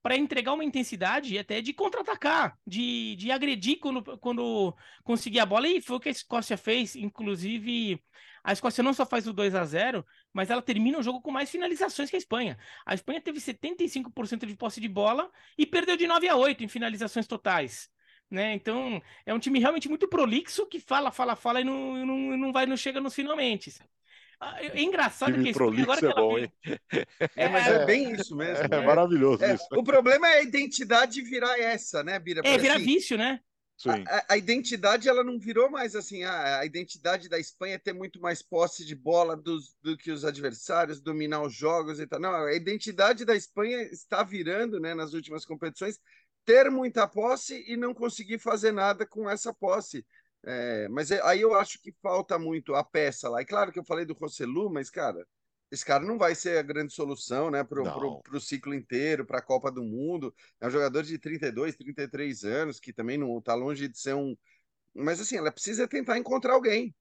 [SPEAKER 3] para entregar uma intensidade até de contra-atacar, de, de agredir quando, quando conseguir a bola. E foi o que a Escócia fez, inclusive a Escócia não só faz o 2 a 0 mas ela termina o jogo com mais finalizações que a Espanha. A Espanha teve 75% de posse de bola e perdeu de 9 a 8 em finalizações totais. Né? Então, é um time realmente muito prolixo que fala, fala, fala e não, não, não vai, não chega nos finalmente. Ah, é engraçado que a
[SPEAKER 2] Espanha, agora é que bom, hein? [LAUGHS]
[SPEAKER 4] É, mas é, é bem isso mesmo.
[SPEAKER 2] É, né? maravilhoso
[SPEAKER 4] é,
[SPEAKER 2] isso.
[SPEAKER 4] O problema é a identidade virar essa, né, Bira?
[SPEAKER 3] É, virar vício, né?
[SPEAKER 4] A, a, identidade ela não virou mais assim. A, a, identidade da Espanha é ter muito mais posse de bola dos, do que os adversários, dominar os jogos e tal. Não, a identidade da Espanha está virando, né, nas últimas competições, ter muita posse e não conseguir fazer nada com essa posse. É, mas é, aí eu acho que falta muito a peça lá. E claro que eu falei do Rossellu, mas, cara, esse cara não vai ser a grande solução, né, para o ciclo inteiro, para a Copa do Mundo. É um jogador de 32, 33 anos, que também não está longe de ser um. Mas assim, ela precisa tentar encontrar alguém.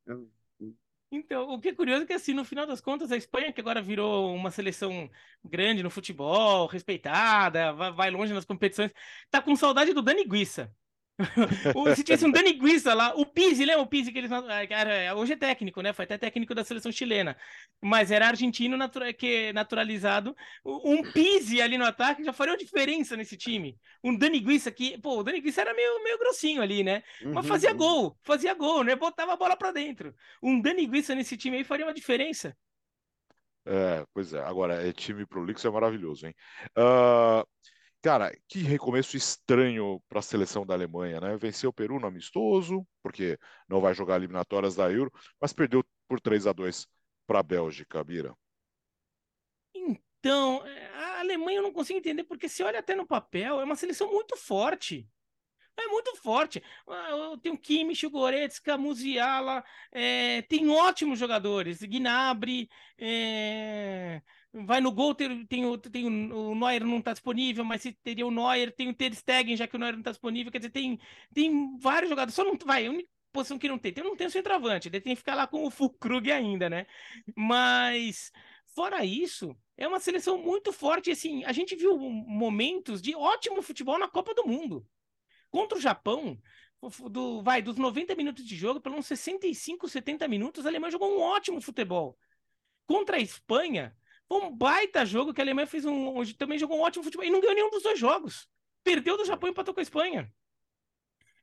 [SPEAKER 3] Então, o que é curioso é que, assim, no final das contas, a Espanha, que agora virou uma seleção grande no futebol, respeitada, vai longe nas competições, tá com saudade do Dani Guissa. [LAUGHS] Se tivesse um Dani Guisa lá, o Pizzi, lembra o Pizzi que eles. Cara, hoje é técnico, né? Foi até técnico da seleção chilena. Mas era argentino natura, que, naturalizado. Um Pizzi ali no ataque já faria uma diferença nesse time. Um Dani Guisa que. Pô, o Dani Guisa era meio, meio grossinho ali, né? Mas fazia uhum. gol, fazia gol, né? Botava a bola pra dentro. Um Dani Guisa nesse time aí faria uma diferença.
[SPEAKER 2] É, pois é. Agora, é time pro Lix é maravilhoso, hein? Uh, Cara, que recomeço estranho para a seleção da Alemanha, né? Venceu o Peru no amistoso, porque não vai jogar eliminatórias da Euro, mas perdeu por 3 a 2 para a Bélgica, Bira.
[SPEAKER 3] Então, a Alemanha eu não consigo entender, porque se olha até no papel, é uma seleção muito forte. É muito forte. Ah, tem o Kimmich, o Goretzka, Musiala, é, tem ótimos jogadores. Gnabry, é, vai no gol, tem, tem, tem o, Neuer não está disponível, mas se teria o Neuer, tem o Ter Stegen, já que o Neuer não está disponível, quer dizer, tem, tem vários jogadores, só não vai, a única posição que não tem, tem não tem o centroavante, ele tem que ficar lá com o Fulkrug ainda, né? Mas fora isso, é uma seleção muito forte, assim, a gente viu momentos de ótimo futebol na Copa do Mundo. Contra o Japão, do, vai, dos 90 minutos de jogo, pelos 65, 70 minutos, a Alemanha jogou um ótimo futebol. Contra a Espanha, foi um baita jogo que a Alemanha fez um. Também jogou um ótimo futebol e não ganhou nenhum dos dois jogos. Perdeu do Japão e empatou com a Espanha.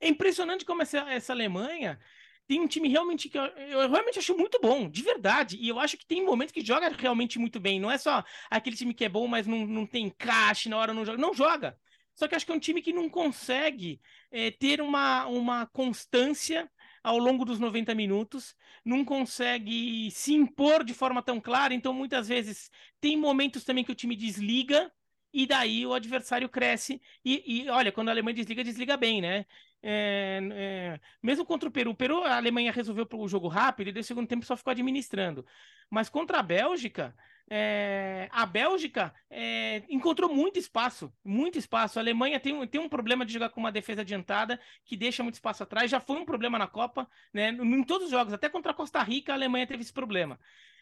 [SPEAKER 3] É impressionante como essa, essa Alemanha tem um time realmente que eu, eu, realmente acho muito bom, de verdade. E eu acho que tem momentos que joga realmente muito bem. Não é só aquele time que é bom, mas não, não tem encaixe na hora, não joga. Não joga. Só que acho que é um time que não consegue é, ter uma, uma constância ao longo dos 90 minutos, não consegue se impor de forma tão clara, então muitas vezes tem momentos também que o time desliga e daí o adversário cresce. E, e olha, quando a Alemanha desliga, desliga bem, né? É, é, mesmo contra o Peru, o Peru, a Alemanha resolveu o jogo rápido e no segundo tempo só ficou administrando. Mas contra a Bélgica, é, a Bélgica é, encontrou muito espaço, muito espaço. A Alemanha tem, tem um problema de jogar com uma defesa adiantada que deixa muito espaço atrás. Já foi um problema na Copa, né? Em todos os jogos, até contra a Costa Rica, a Alemanha teve esse problema.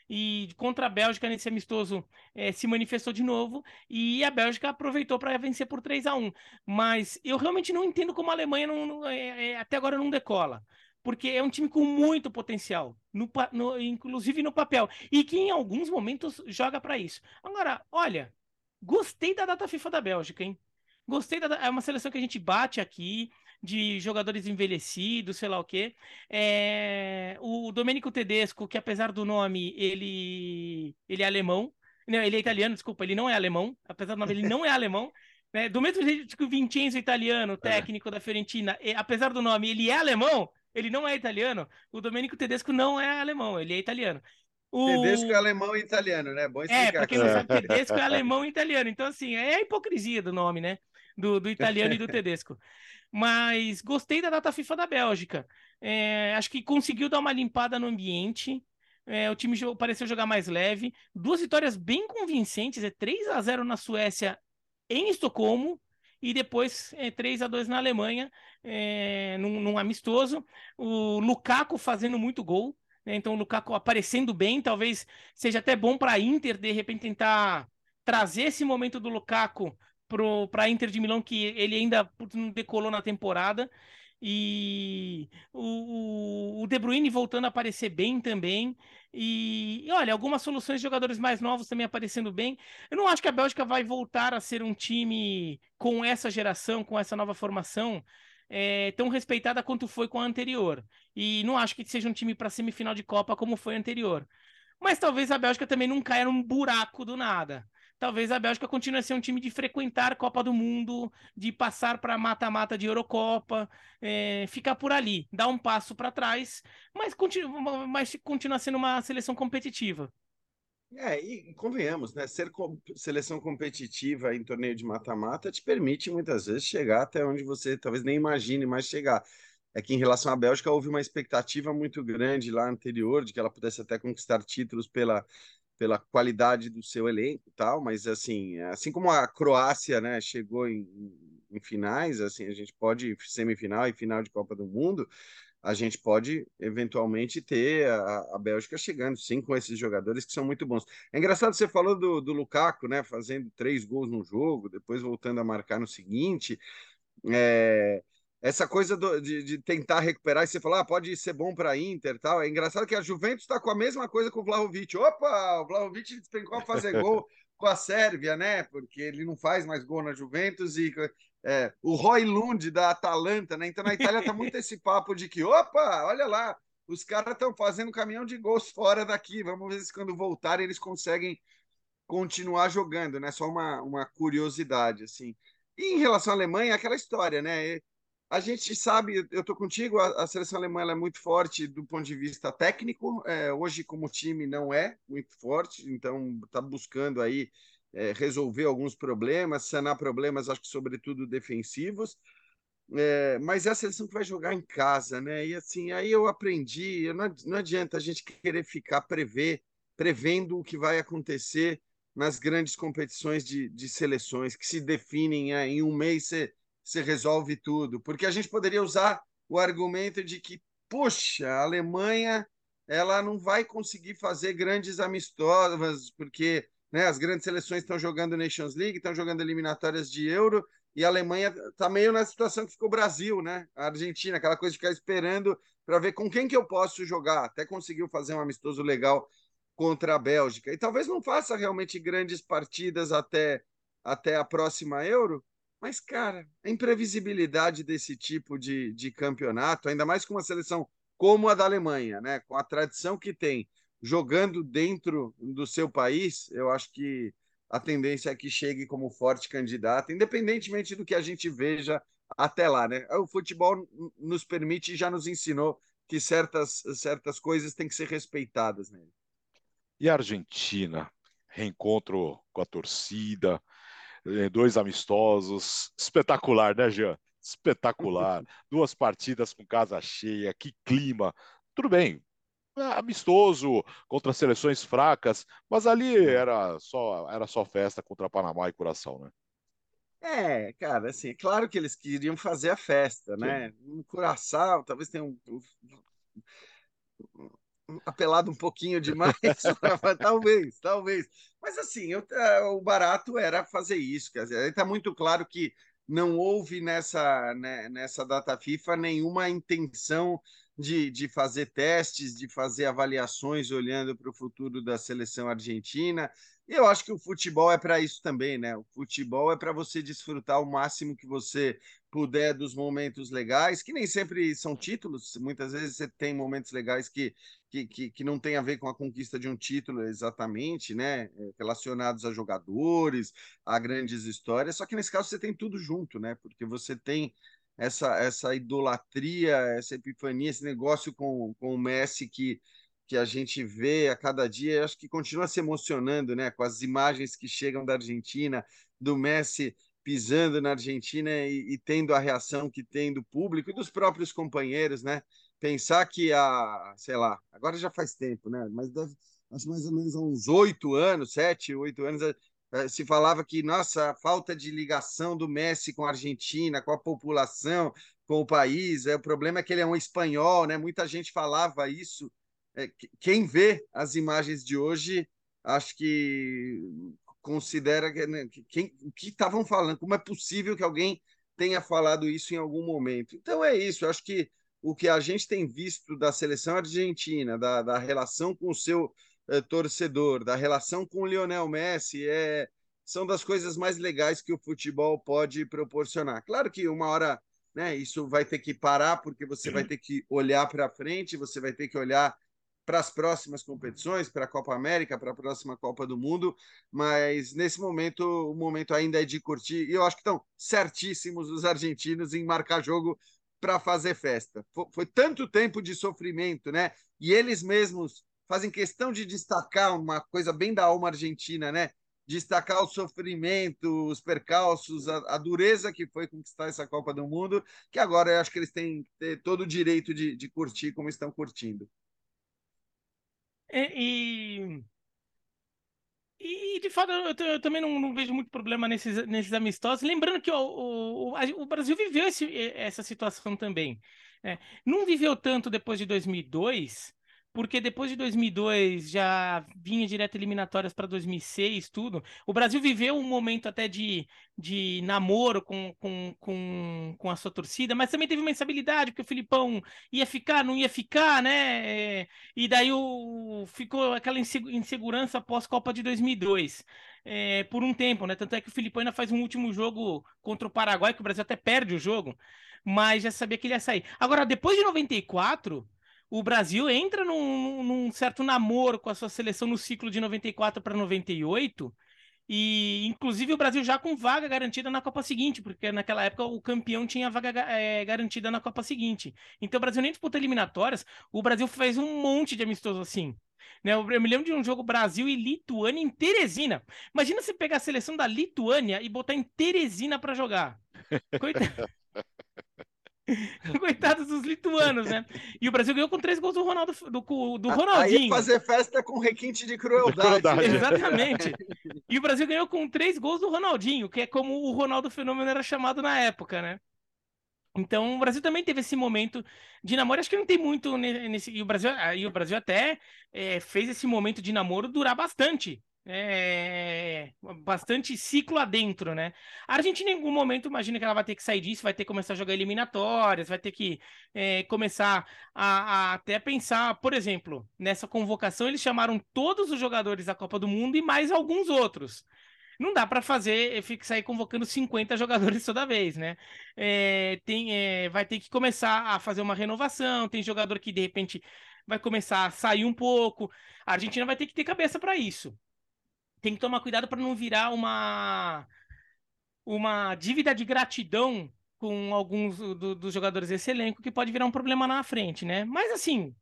[SPEAKER 3] E contra a Bélgica nesse amistoso é, se manifestou de novo e a Bélgica aproveitou para vencer por 3 a 1 Mas eu realmente não entendo como a Alemanha não, não é, é, até agora não decola porque é um time com muito potencial, no, no, inclusive no papel, e que em alguns momentos joga para isso. Agora, olha, gostei da data FIFA da Bélgica, hein? Gostei da. É uma seleção que a gente bate aqui, de jogadores envelhecidos, sei lá o quê. É, o Domenico Tedesco, que apesar do nome, ele, ele é alemão. Não, ele é italiano, desculpa, ele não é alemão. Apesar do nome, ele não é alemão. [LAUGHS] Né? Do mesmo jeito que o Vincenzo italiano, é. técnico é. da Fiorentina, apesar do nome, ele é alemão, ele não é italiano. O Domenico Tedesco não é alemão, ele é italiano.
[SPEAKER 4] O... Tedesco é alemão e italiano, né? Bom
[SPEAKER 3] explicar. É, pra quem não sabe, [LAUGHS] Tedesco é alemão e italiano. Então, assim, é a hipocrisia do nome, né? Do, do italiano e do Tedesco. Mas gostei da data FIFA da Bélgica. É, acho que conseguiu dar uma limpada no ambiente. É, o time pareceu jogar mais leve. Duas vitórias bem convincentes. É 3 a 0 na Suécia em Estocolmo e depois é, 3 a 2 na Alemanha, é, num, num, amistoso. O Lukaku fazendo muito gol, né? então o Lukaku aparecendo bem, talvez seja até bom para a Inter de repente tentar trazer esse momento do Lukaku para a Inter de Milão, que ele ainda não decolou na temporada. E o, o De Bruyne voltando a aparecer bem também. E, olha, algumas soluções de jogadores mais novos também aparecendo bem. Eu não acho que a Bélgica vai voltar a ser um time com essa geração, com essa nova formação, é, tão respeitada quanto foi com a anterior. E não acho que seja um time para semifinal de Copa como foi anterior. Mas talvez a Bélgica também não caia num buraco do nada talvez a Bélgica continue a ser um time de frequentar Copa do Mundo, de passar para mata-mata de Eurocopa, é, ficar por ali, dar um passo para trás, mas continua, mas continua sendo uma seleção competitiva.
[SPEAKER 4] É, e convenhamos, né? Ser com, seleção competitiva em torneio de mata-mata te permite muitas vezes chegar até onde você talvez nem imagine mais chegar. É que em relação à Bélgica houve uma expectativa muito grande lá anterior de que ela pudesse até conquistar títulos pela pela qualidade do seu elenco tal, mas assim, assim como a Croácia, né, chegou em, em finais, assim, a gente pode semifinal e final de Copa do Mundo, a gente pode eventualmente ter a, a, Bélgica chegando, sim, com esses jogadores que são muito bons. É engraçado, você falou do, do Lukaku, né, fazendo três gols no jogo, depois voltando a marcar no seguinte. É, essa coisa do, de, de, tentar recuperar e você falar, ah, pode ser bom para Inter tal. É engraçado que a Juventus está com a mesma coisa com o Vlahovic. Opa, o Vlahovic despencou a fazer gol com a Sérvia, né? Porque ele não faz mais gol na Juventus e é, o Roy Lund da Atalanta, né? Então na Itália tá muito esse papo de que, opa, olha lá, os caras estão fazendo caminhão de gols fora daqui. Vamos ver se quando voltarem eles conseguem continuar jogando, né? Só uma, uma curiosidade, assim. E em relação à Alemanha, aquela história, né? A gente sabe, eu estou contigo, a, a, seleção alemã é muito forte do ponto de vista técnico. É, hoje, como time, não é muito forte, então está buscando aí é, resolver alguns problemas, sanar problemas, acho que sobretudo defensivos. É, mas é a seleção que vai jogar em casa, né? E assim, aí eu aprendi, não, não adianta a gente querer ficar prever, prevendo o que vai acontecer nas grandes competições de, de seleções que se definem é, em um mês você, você resolve tudo, porque a gente poderia usar o argumento de que, puxa, a Alemanha ela não vai conseguir fazer grandes amistosos, porque né? As grandes seleções estão jogando Nations League, estão jogando eliminatórias de Euro, e a Alemanha está meio na situação que ficou o Brasil, né? A Argentina, aquela coisa de ficar esperando para ver com quem que eu posso jogar. Até conseguiu fazer um amistoso legal contra a Bélgica. E talvez não faça realmente grandes partidas até, até a próxima Euro, mas, cara, a imprevisibilidade desse tipo de, de campeonato, ainda mais com uma seleção como a da Alemanha, né? Com a tradição que tem, jogando dentro do seu país, eu acho que a tendência é que chegue como forte candidato, independentemente do que a gente veja até lá, né? O futebol nos permite e já nos ensinou que certas, certas coisas têm que ser respeitadas nele.
[SPEAKER 2] E a Argentina? Reencontro com a torcida, dois amistosos, espetacular, né, Jean? Espetacular. [LAUGHS] Duas partidas com casa cheia, que clima. Tudo bem, amistoso contra seleções fracas, mas ali era só era só festa contra Panamá e Curaçao, né?
[SPEAKER 4] É, cara, assim, é claro que eles queriam fazer a festa, né? No Curaçao, talvez tenha um, um, apelado um pouquinho demais, [LAUGHS] talvez, talvez. Mas assim, eu, é, o barato era fazer isso, quer dizer, está muito claro que não houve nessa, né, nessa data FIFA nenhuma intenção de, de fazer testes, de fazer avaliações olhando para o futuro da seleção argentina. E eu acho que o futebol é para isso também, né? O futebol é para você desfrutar o máximo que você puder dos momentos legais, que nem sempre são títulos, muitas vezes você tem momentos legais que, que, que, que não tem a ver com a conquista de um título exatamente, né? Relacionados a jogadores, a grandes histórias, só que nesse caso você tem tudo junto, né? Porque você tem essa, essa idolatria, essa epifania, esse negócio com, com o Messi que, que a gente vê a cada dia, acho que continua se emocionando, né? Com as imagens que chegam da Argentina, do Messi pisando na Argentina e, e tendo a reação que tem do público e dos próprios companheiros, né? Pensar que a, sei lá, agora já faz tempo, né? Mas deve, acho mais ou menos há uns oito anos, sete, oito anos, eh, se falava que, nossa, a falta de ligação do Messi com a Argentina, com a população, com o país, é, o problema é que ele é um espanhol, né? Muita gente falava isso. É, quem vê as imagens de hoje, acho que considera que, né, quem, o que estavam falando, como é possível que alguém tenha falado isso em algum momento. Então é isso, eu acho que o que a gente tem visto da seleção argentina, da, da relação com o seu é, torcedor, da relação com o Lionel Messi, é, são das coisas mais legais que o futebol pode proporcionar. Claro que uma hora né, isso vai ter que parar, porque você vai ter que olhar para frente, você vai ter que olhar para as próximas competições, para a Copa América, para a próxima Copa do Mundo, mas nesse momento o momento ainda é de curtir, e eu acho que estão certíssimos os argentinos em marcar jogo para fazer festa. Foi, foi, tanto tempo de sofrimento, né? E eles mesmos fazem questão de destacar uma coisa bem da alma argentina, né? Destacar o sofrimento, os percalços, a, a dureza que foi conquistar essa Copa do Mundo, que agora eu acho que eles têm todo o direito de, de curtir como estão curtindo.
[SPEAKER 3] E, e, E, de fato, eu, eu também não, não, vejo muito problema nesses, nesses amistosos. Lembrando que o, o, o Brasil viveu esse, essa situação também. Né? Não viveu tanto depois de 2002, porque depois de 2002 já vinha direto eliminatórias para 2006, tudo. O Brasil viveu um momento até de, de namoro com, com, com, com a sua torcida, mas também teve uma instabilidade, porque o Filipão ia ficar, não ia ficar, né? E daí o, ficou aquela insegurança pós-Copa de 2002. É, por um tempo, né? Tanto é que o Filipão ainda faz um último jogo contra o Paraguai, que o Brasil até perde o jogo, mas já sabia que ele ia sair. Agora, depois de 94, o Brasil entra num, num, certo namoro com a sua seleção no ciclo de 94 para 98. E, inclusive, o Brasil já com vaga garantida na Copa seguinte, porque naquela época o campeão tinha vaga é, garantida na Copa seguinte. Então, o Brasil nem disputa eliminatórias, o Brasil fez um monte de amistoso assim. Né? Eu me lembro de um jogo Brasil e Lituânia em Teresina. Imagina você pegar a seleção da Lituânia e botar em Teresina para jogar. Coitado. [LAUGHS] [LAUGHS] Coitados dos lituanos, né? E o Brasil ganhou com três gols do Ronaldo, do, do Ronaldinho. Aí
[SPEAKER 4] fazer festa com requinte de crueldade.
[SPEAKER 3] crueldade. Exatamente. [LAUGHS] E o Brasil ganhou com três gols do Ronaldinho, que é como o Ronaldo Fenômeno era chamado na época, né? Então o Brasil também teve esse momento de namoro. Acho que não tem muito nesse. E o Brasil, e o Brasil até é, fez esse momento de namoro durar bastante é, bastante ciclo adentro, né? A Argentina, em algum momento, imagina que ela vai ter que sair disso, vai ter que começar a jogar eliminatórias, vai ter que é, começar a, a, até pensar, por exemplo, nessa convocação, eles chamaram todos os jogadores da Copa do Mundo e mais alguns outros. Não dá para fazer, sair convocando 50 [LAUGHS] jogadores toda vez, né? É, tem, é, vai ter que começar a fazer uma renovação, tem jogador que de repente vai começar a sair um pouco. A Argentina vai ter que ter cabeça para isso tem que tomar cuidado para não virar uma uma dívida de gratidão com alguns do, dos jogadores desse elenco que pode virar um problema na frente, né? Mas assim,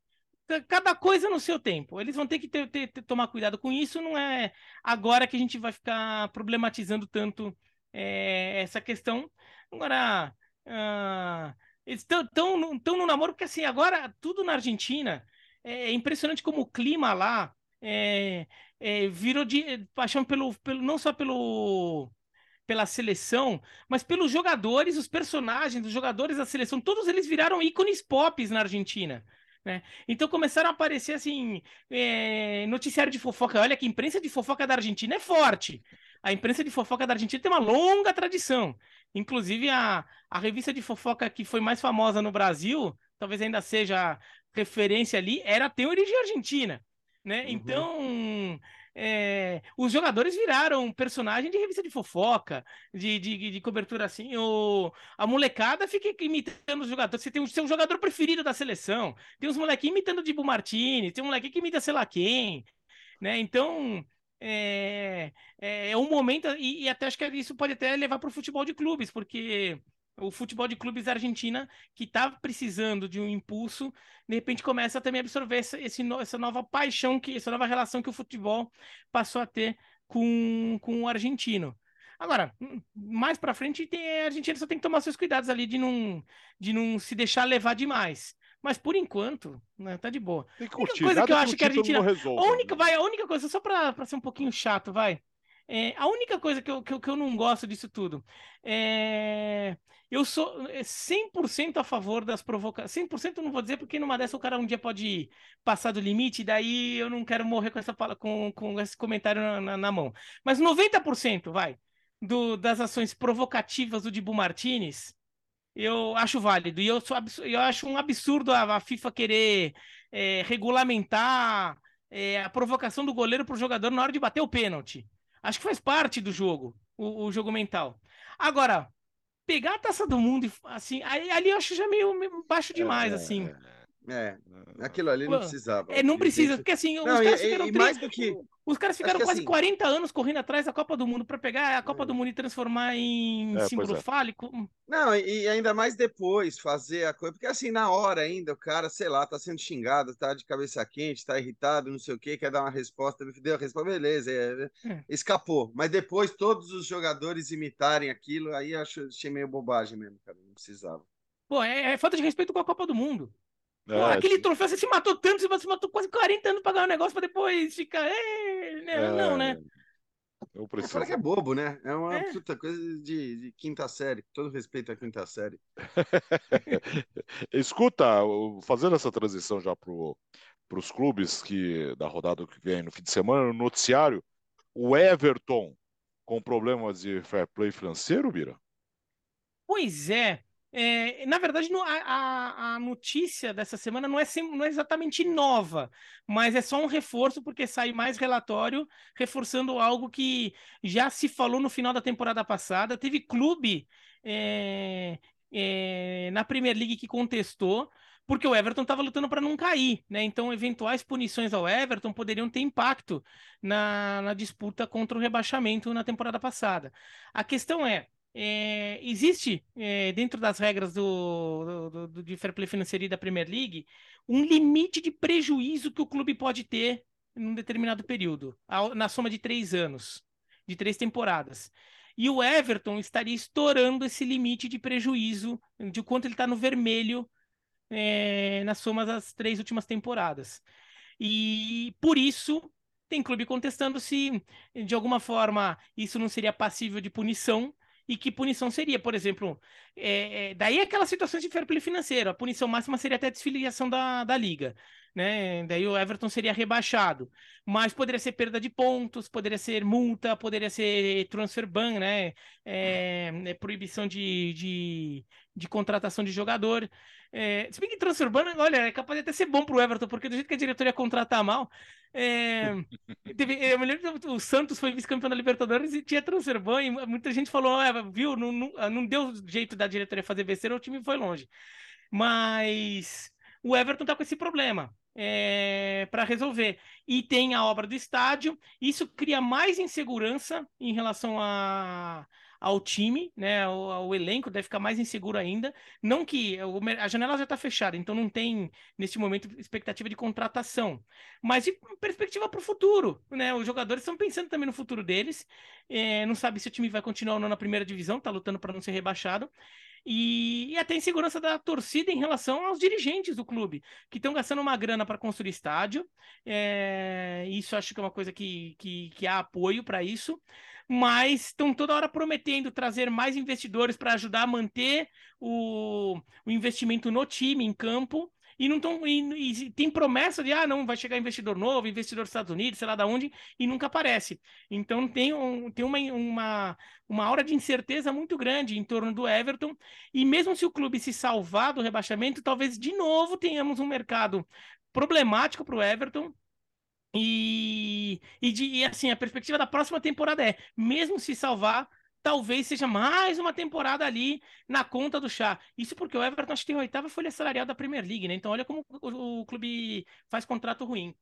[SPEAKER 3] cada coisa no seu tempo. Eles vão ter que ter, ter, ter, tomar cuidado com isso. Não é agora que a gente vai ficar problematizando tanto é, essa questão. Agora, uh, eles estão no namoro, porque assim, agora tudo na Argentina é impressionante como o clima lá é, é, virou de paixão pelo, pelo não só pelo pela seleção, mas pelos jogadores, os personagens, os jogadores da seleção, todos eles viraram ícones pop na Argentina. Né? Então começaram a aparecer assim, é, noticiário de fofoca. Olha que a imprensa de fofoca da Argentina é forte. A imprensa de fofoca da Argentina tem uma longa tradição. Inclusive, a, a revista de fofoca que foi mais famosa no Brasil, talvez ainda seja referência ali, era Tem Origem Argentina né? Uhum. Então, é, os jogadores viraram personagem de revista de fofoca, de, de, de, cobertura assim. O, a molecada fica imitando os jogadores. Você tem o seu jogador preferido da seleção. Tem uns molequinhos imitando o Dibu Martins, tem um molequinho que imita sei lá quem, né? Então. É, é, é um momento, e, e até acho que isso pode até levar para o futebol de clubes, porque o futebol de clubes da Argentina, que está precisando de um impulso, de repente começa a também absorver essa, esse, essa nova paixão, que, essa nova relação que o futebol passou a ter com, com o argentino. Agora, hum, mais para frente, tem, a Argentina só tem que tomar seus cuidados ali de não, de não se deixar levar demais. Mas por enquanto, né, tá de boa.
[SPEAKER 2] Tem que curtir, a única coisa que eu acho que a Argentina. Resolve,
[SPEAKER 3] a única, né? vai, a única coisa, só para ser um pouquinho chato, vai. É, a única coisa que eu, que eu, que, eu, não gosto disso tudo é. Eu sou 100% é, a favor das provocações. 100% eu não vou dizer, porque numa dessa o cara um dia pode passar do limite, e daí eu não quero morrer com, essa, com, com esse comentário na, na, na mão. Mas 90%, vai, do, das ações provocativas do Dibu Martinez, eu acho válido. E eu, sou, eu acho um absurdo a, a FIFA querer é, regulamentar é, a provocação do goleiro para o jogador na hora de bater o pênalti. Acho que faz parte do jogo, o, o jogo mental. Agora, pegar a taça do mundo, assim, aí, ali eu acho já meio, meio baixo demais, é, assim.
[SPEAKER 4] É, aquilo ali não precisava.
[SPEAKER 3] É, não precisa, porque assim, não, os caras e, ficaram e, mais do que os caras ficaram quase assim... 40 anos correndo atrás da Copa do Mundo para pegar a Copa é. do Mundo e transformar em é, símbolo é. fálico.
[SPEAKER 4] Não, e ainda mais depois fazer a coisa, porque assim, na hora ainda, o cara, sei lá, tá sendo xingado, tá de cabeça quente, tá irritado, não sei o que, quer dar uma resposta, deu a resposta, beleza, é, é. escapou. Mas depois todos os jogadores imitarem aquilo, aí acho, achei meio bobagem mesmo, cara, não precisava.
[SPEAKER 3] Pô, é, é falta de respeito com a Copa do Mundo. É, aquele troféu, você se matou tanto, você se matou quase 40 anos pra ganhar um negócio pra depois ficar. É, né? É, não, né?
[SPEAKER 2] Eu preciso.
[SPEAKER 4] Fala que é bobo, né? É uma é. puta coisa de, de, quinta série. Todo respeito à quinta série. [LAUGHS]
[SPEAKER 2] Escuta, fazendo essa transição já pro, pros clubes que da rodada que vem no fim de semana, no noticiário, o Everton com problemas de fair play financeiro, Bira?
[SPEAKER 3] Pois é. É, na verdade, a, a, notícia dessa semana não é, não é exatamente nova, mas é só um reforço, porque sai mais relatório reforçando algo que já se falou no final da temporada passada. Teve clube é, é, na Premier League que contestou, porque o Everton estava lutando para não cair, né? Então, eventuais punições ao Everton poderiam ter impacto na, na disputa contra o rebaixamento na temporada passada. A questão é é, existe, é, dentro das regras do, do, do, de fair play financeiro da Premier League, um limite de prejuízo que o clube pode ter num determinado período, na soma de três anos, de três temporadas. E o Everton estaria estourando esse limite de prejuízo, de quanto ele está no vermelho é, na soma das três últimas temporadas. E por isso tem clube contestando se, de alguma forma, isso não seria passível de punição e que punição seria, por exemplo, é, é, daí aquelas situações de fair play financeiro, a punição máxima seria até a desfiliação da, da liga, né? Daí o Everton seria rebaixado, mas poderia ser perda de pontos, poderia ser multa, poderia ser transfer ban, né? É, é proibição de, de, de, contratação de jogador. É, se bem que transfer ban, olha, é capaz de até ser bom para o Everton, porque do jeito que a diretoria contratar mal, é, [LAUGHS] teve, eu me lembro que o Santos foi vice-campeão da Libertadores e tinha transfer ban, e muita gente falou, ah, viu, não, não, não deu jeito da diretoria fazer besteira, o time foi longe. Mas o Everton tá com esse problema é, para resolver. E tem a obra do estádio, isso cria mais insegurança em relação a ao time, né, ao, ao, elenco, deve ficar mais inseguro ainda. Não que a janela já está fechada, então não tem, neste momento, expectativa de contratação. Mas e perspectiva para o futuro, né? Os jogadores estão pensando também no futuro deles. É, não sabe se o time vai continuar ou não na primeira divisão, está lutando para não ser rebaixado. E, e, até insegurança da torcida em relação aos dirigentes do clube, que estão gastando uma grana para construir estádio. É, isso acho que é uma coisa que, que, que há apoio para isso mas estão toda hora prometendo trazer mais investidores para ajudar a manter o, o investimento no time, em campo. E não tão, e, e, tem promessa de ah, não, vai chegar investidor novo, investidor dos Estados Unidos, sei lá da onde, e nunca aparece. Então tem, um, tem uma, uma, uma hora de incerteza muito grande em torno do Everton. E mesmo se o clube se salvar do rebaixamento, talvez de novo tenhamos um mercado problemático para o Everton e, e, de, e assim, a perspectiva da próxima temporada é, mesmo se salvar, talvez seja mais uma temporada ali na conta do chá. Isso porque o Everton acho que tem a oitava folha salarial da Premier League, né? Então olha como o, o clube faz contrato ruim.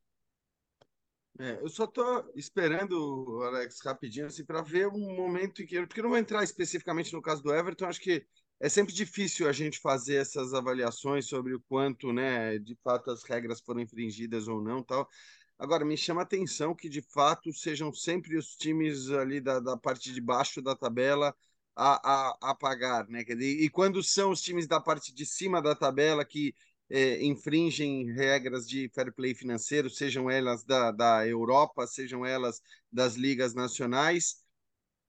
[SPEAKER 4] É, eu só tô esperando, Alex, rapidinho, assim, para ver um momento em que. Porque não vou entrar especificamente no caso do Everton, acho que é sempre difícil a gente fazer essas avaliações sobre o quanto, né, de fato as regras foram infringidas ou não, tal. Agora, me chama a atenção que, de fato, sejam sempre os times ali da, da parte de baixo da tabela a, a, a pagar, né? E quando são os times da parte de cima da tabela que é, infringem regras de fair play financeiro, sejam elas da, da Europa, sejam elas das ligas nacionais,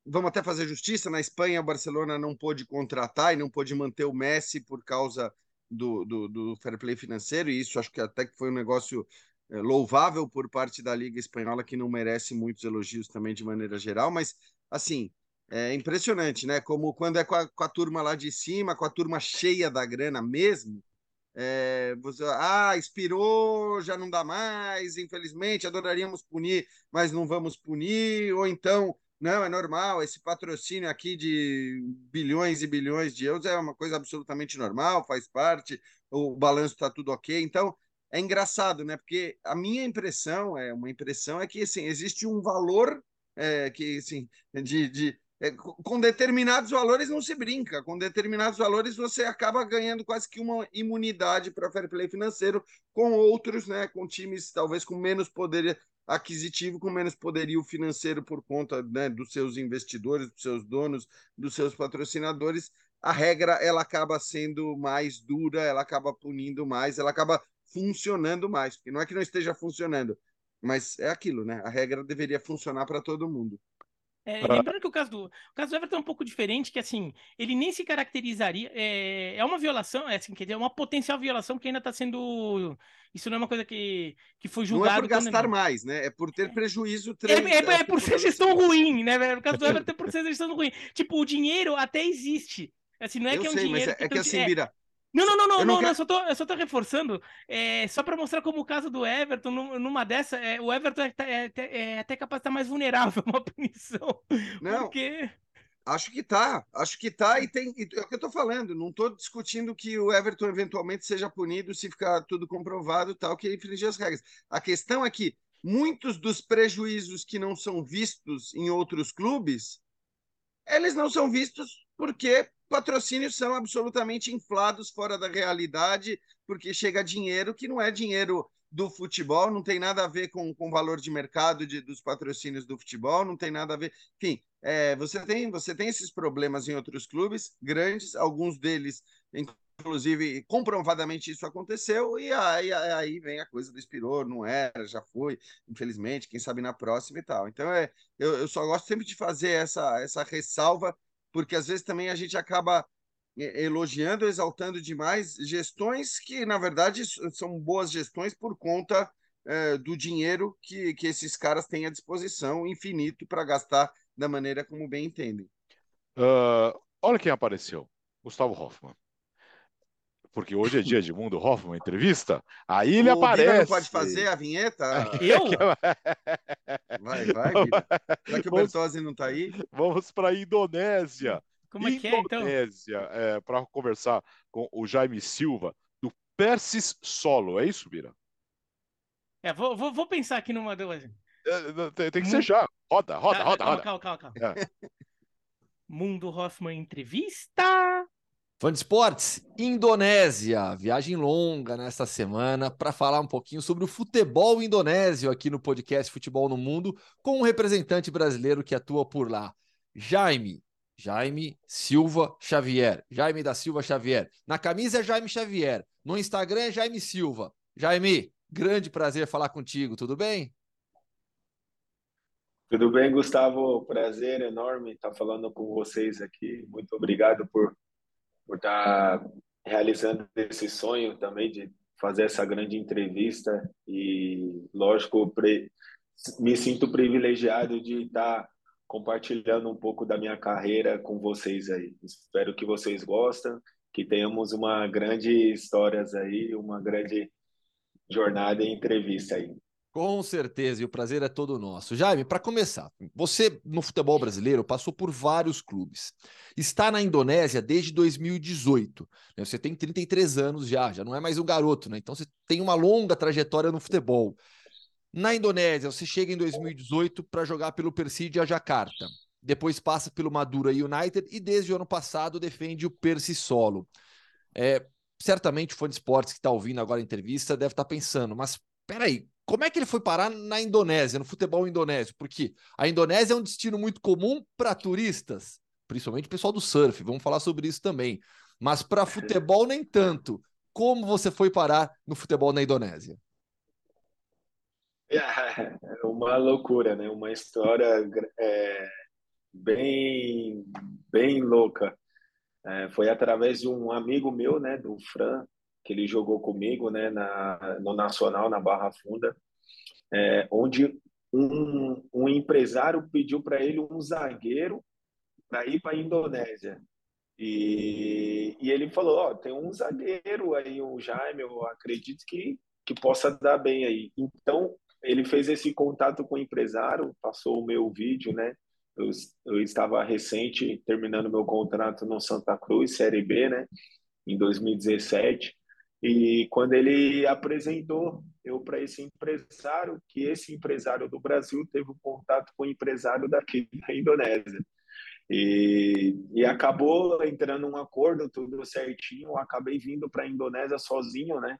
[SPEAKER 4] vamos até fazer justiça, na Espanha o Barcelona não pôde contratar e não pôde manter o Messi por causa do, do, do fair play financeiro, e isso acho que até que foi um negócio é, louvável por parte da Liga Espanhola, que não merece muitos elogios também de maneira geral, mas assim, é impressionante, né? Como quando é com a, com a turma lá de cima, com a turma cheia da grana mesmo, é, você, ah, expirou, já não dá mais, infelizmente, adoraríamos punir, mas não vamos punir, ou então, não, é normal, esse patrocínio aqui de bilhões e bilhões de euros é uma coisa absolutamente normal, faz parte, o balanço está tudo ok, então é engraçado, né? Porque a minha impressão é uma impressão é que assim, existe um valor é, que assim, de, de é, com determinados valores não se brinca, com determinados valores você acaba ganhando quase que uma imunidade para fair play financeiro com outros, né, com times talvez com menos poder aquisitivo, com menos poderio financeiro por conta né, dos seus investidores, dos seus donos, dos seus patrocinadores. A regra ela acaba sendo mais dura, ela acaba punindo mais, ela acaba funcionando mais, porque não é que não esteja funcionando, mas é aquilo, né? A regra deveria funcionar para todo mundo.
[SPEAKER 3] É, ah. lembrando que o caso, do, o caso do Everton é um pouco diferente, que assim, ele nem se caracterizaria. É, é uma violação, é assim, quer dizer, é uma potencial violação que ainda está sendo. Isso não é uma coisa que, que foi julgado. Não
[SPEAKER 4] é por gastar mais, né? É por ter prejuízo.
[SPEAKER 3] É, é, é, é por ser gestão ruim, né? O caso do Everton é [LAUGHS] por ser gestão ruim. Tipo, o dinheiro até existe. Assim, não é
[SPEAKER 4] eu
[SPEAKER 3] que é um
[SPEAKER 4] sei,
[SPEAKER 3] dinheiro.
[SPEAKER 4] Mas é, que, que assim, Bira,
[SPEAKER 3] não, não, não, não, eu não, não, eu, só tô, eu só tô reforçando, é, só para mostrar como o caso do Everton, numa dessa, é, o Everton é, é, é, até capaz de estar mais vulnerável a uma punição. Não, porque...
[SPEAKER 4] acho que tá, acho que tá e tem, é o que eu tô falando, não tô discutindo que o Everton eventualmente seja punido se ficar tudo comprovado tal, que infringir as regras. A questão é que muitos dos prejuízos que não são vistos em outros clubes, eles não são vistos porque patrocínios são absolutamente inflados fora da realidade, porque chega dinheiro que não é dinheiro do futebol, não tem nada a ver com o valor de mercado de, dos patrocínios do futebol, não tem nada a ver. Enfim, é, você, tem, você tem esses problemas em outros clubes grandes, alguns deles, inclusive, comprovadamente isso aconteceu, e aí, aí vem a coisa do Espirou, não era, já foi, infelizmente, quem sabe na próxima e tal. Então, é, eu, eu só gosto sempre de fazer essa, essa ressalva porque às vezes também a gente acaba é, elogiando, exaltando demais gestões que, na verdade, são boas gestões por conta é, do dinheiro que, que esses caras têm à disposição, infinito, para gastar da maneira como bem entendem.
[SPEAKER 2] Uh, olha quem apareceu: Gustavo Hoffman. Porque hoje é dia de Mundo Hoffman, entrevista. Aí ele o aparece. Bira
[SPEAKER 4] não pode fazer a vinheta? [LAUGHS]
[SPEAKER 3] Eu?
[SPEAKER 4] vai, vai, Bira. Já que o Bertozzi não está aí.
[SPEAKER 2] Vamos para a Indonésia.
[SPEAKER 3] Como é que é, então?
[SPEAKER 2] Indonésia, é, para conversar com o Jaime Silva, do Persis Solo. É isso, Bira?
[SPEAKER 3] É, vou, vou, vou pensar aqui numa.
[SPEAKER 2] É, tem, tem que ser já. Roda, roda, tá, roda,
[SPEAKER 3] calma,
[SPEAKER 2] roda.
[SPEAKER 3] Calma, calma, calma. É. Mundo Hoffman Entrevista.
[SPEAKER 5] Fã de esportes, Indonésia, viagem longa nesta semana para falar um pouquinho sobre o futebol indonésio aqui no podcast Futebol no Mundo, com um representante brasileiro que atua por lá, Jaime, Jaime Silva Xavier, Jaime da Silva Xavier. Na camisa é Jaime Xavier, no Instagram é Jaime Silva. Jaime, grande prazer falar contigo, tudo bem?
[SPEAKER 6] Tudo bem, Gustavo? Prazer enorme estar falando com vocês aqui. Muito obrigado por por estar tá realizando esse sonho também de fazer essa grande entrevista e, lógico, me sinto privilegiado de estar tá compartilhando um pouco da minha carreira com vocês aí. Espero que vocês gostem, que tenhamos uma grande histórias aí, uma grande jornada e entrevista aí.
[SPEAKER 5] Com certeza, e o prazer é todo nosso. Jaime, para começar, você no futebol brasileiro passou por vários clubes. Está na Indonésia desde 2018. Né? Você tem 33 anos já, já não é mais um garoto, né? Então você tem uma longa trajetória no futebol. Na Indonésia, você chega em 2018 para jogar pelo Persija Jakarta. Depois passa pelo Madura United e desde o ano passado defende o Persi Solo. É, certamente o fã de esportes que está ouvindo agora a entrevista deve estar tá pensando, mas peraí, como é que ele foi parar na Indonésia, no futebol indonésio? Porque a Indonésia é um destino muito comum para turistas, principalmente o pessoal do surf, vamos falar sobre isso também. Mas para futebol, nem tanto. Como você foi parar no futebol na Indonésia? [LAUGHS]
[SPEAKER 6] É uma loucura, né? Uma história é, bem, bem louca. É, foi através de um amigo meu, né, do Fran, que ele jogou comigo né, na, no Nacional, na Barra Funda, é, onde um, um empresário pediu para ele um zagueiro para ir para a Indonésia. E, e ele falou: Ó, tem um zagueiro aí, o Jaime, eu acredito que, que possa dar bem aí. Então, ele fez esse contato com o empresário, passou o meu vídeo, né? Eu, eu estava recente terminando meu contrato no Santa Cruz, Série B, né? Em 2017. E quando ele apresentou eu para esse empresário, que esse empresário do Brasil teve um contato com o empresário daqui da Indonésia. E, e acabou entrando um acordo, tudo certinho. Acabei vindo para a Indonésia sozinho, né?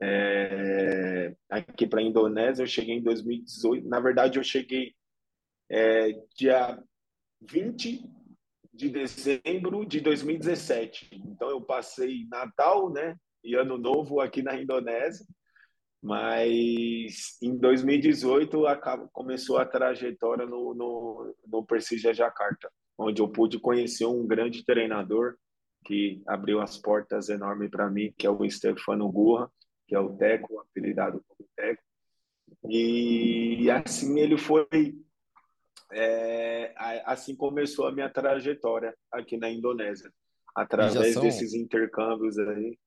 [SPEAKER 6] É, aqui para a Indonésia, eu cheguei em 2018. Na verdade, eu cheguei é, dia 20 de dezembro de 2017. Então, eu passei Natal, né? E Ano Novo aqui na Indonésia. Mas em 2018 acaba, começou a trajetória no, no, no Persija Jakarta, onde eu pude conhecer um grande treinador que abriu as portas enormes para mim, que é o Stefano Gurra, que é o Teco, apelidado como Teco. E assim ele foi, é, assim começou a minha trajetória aqui na Indonésia, através são... desses intercâmbios aí.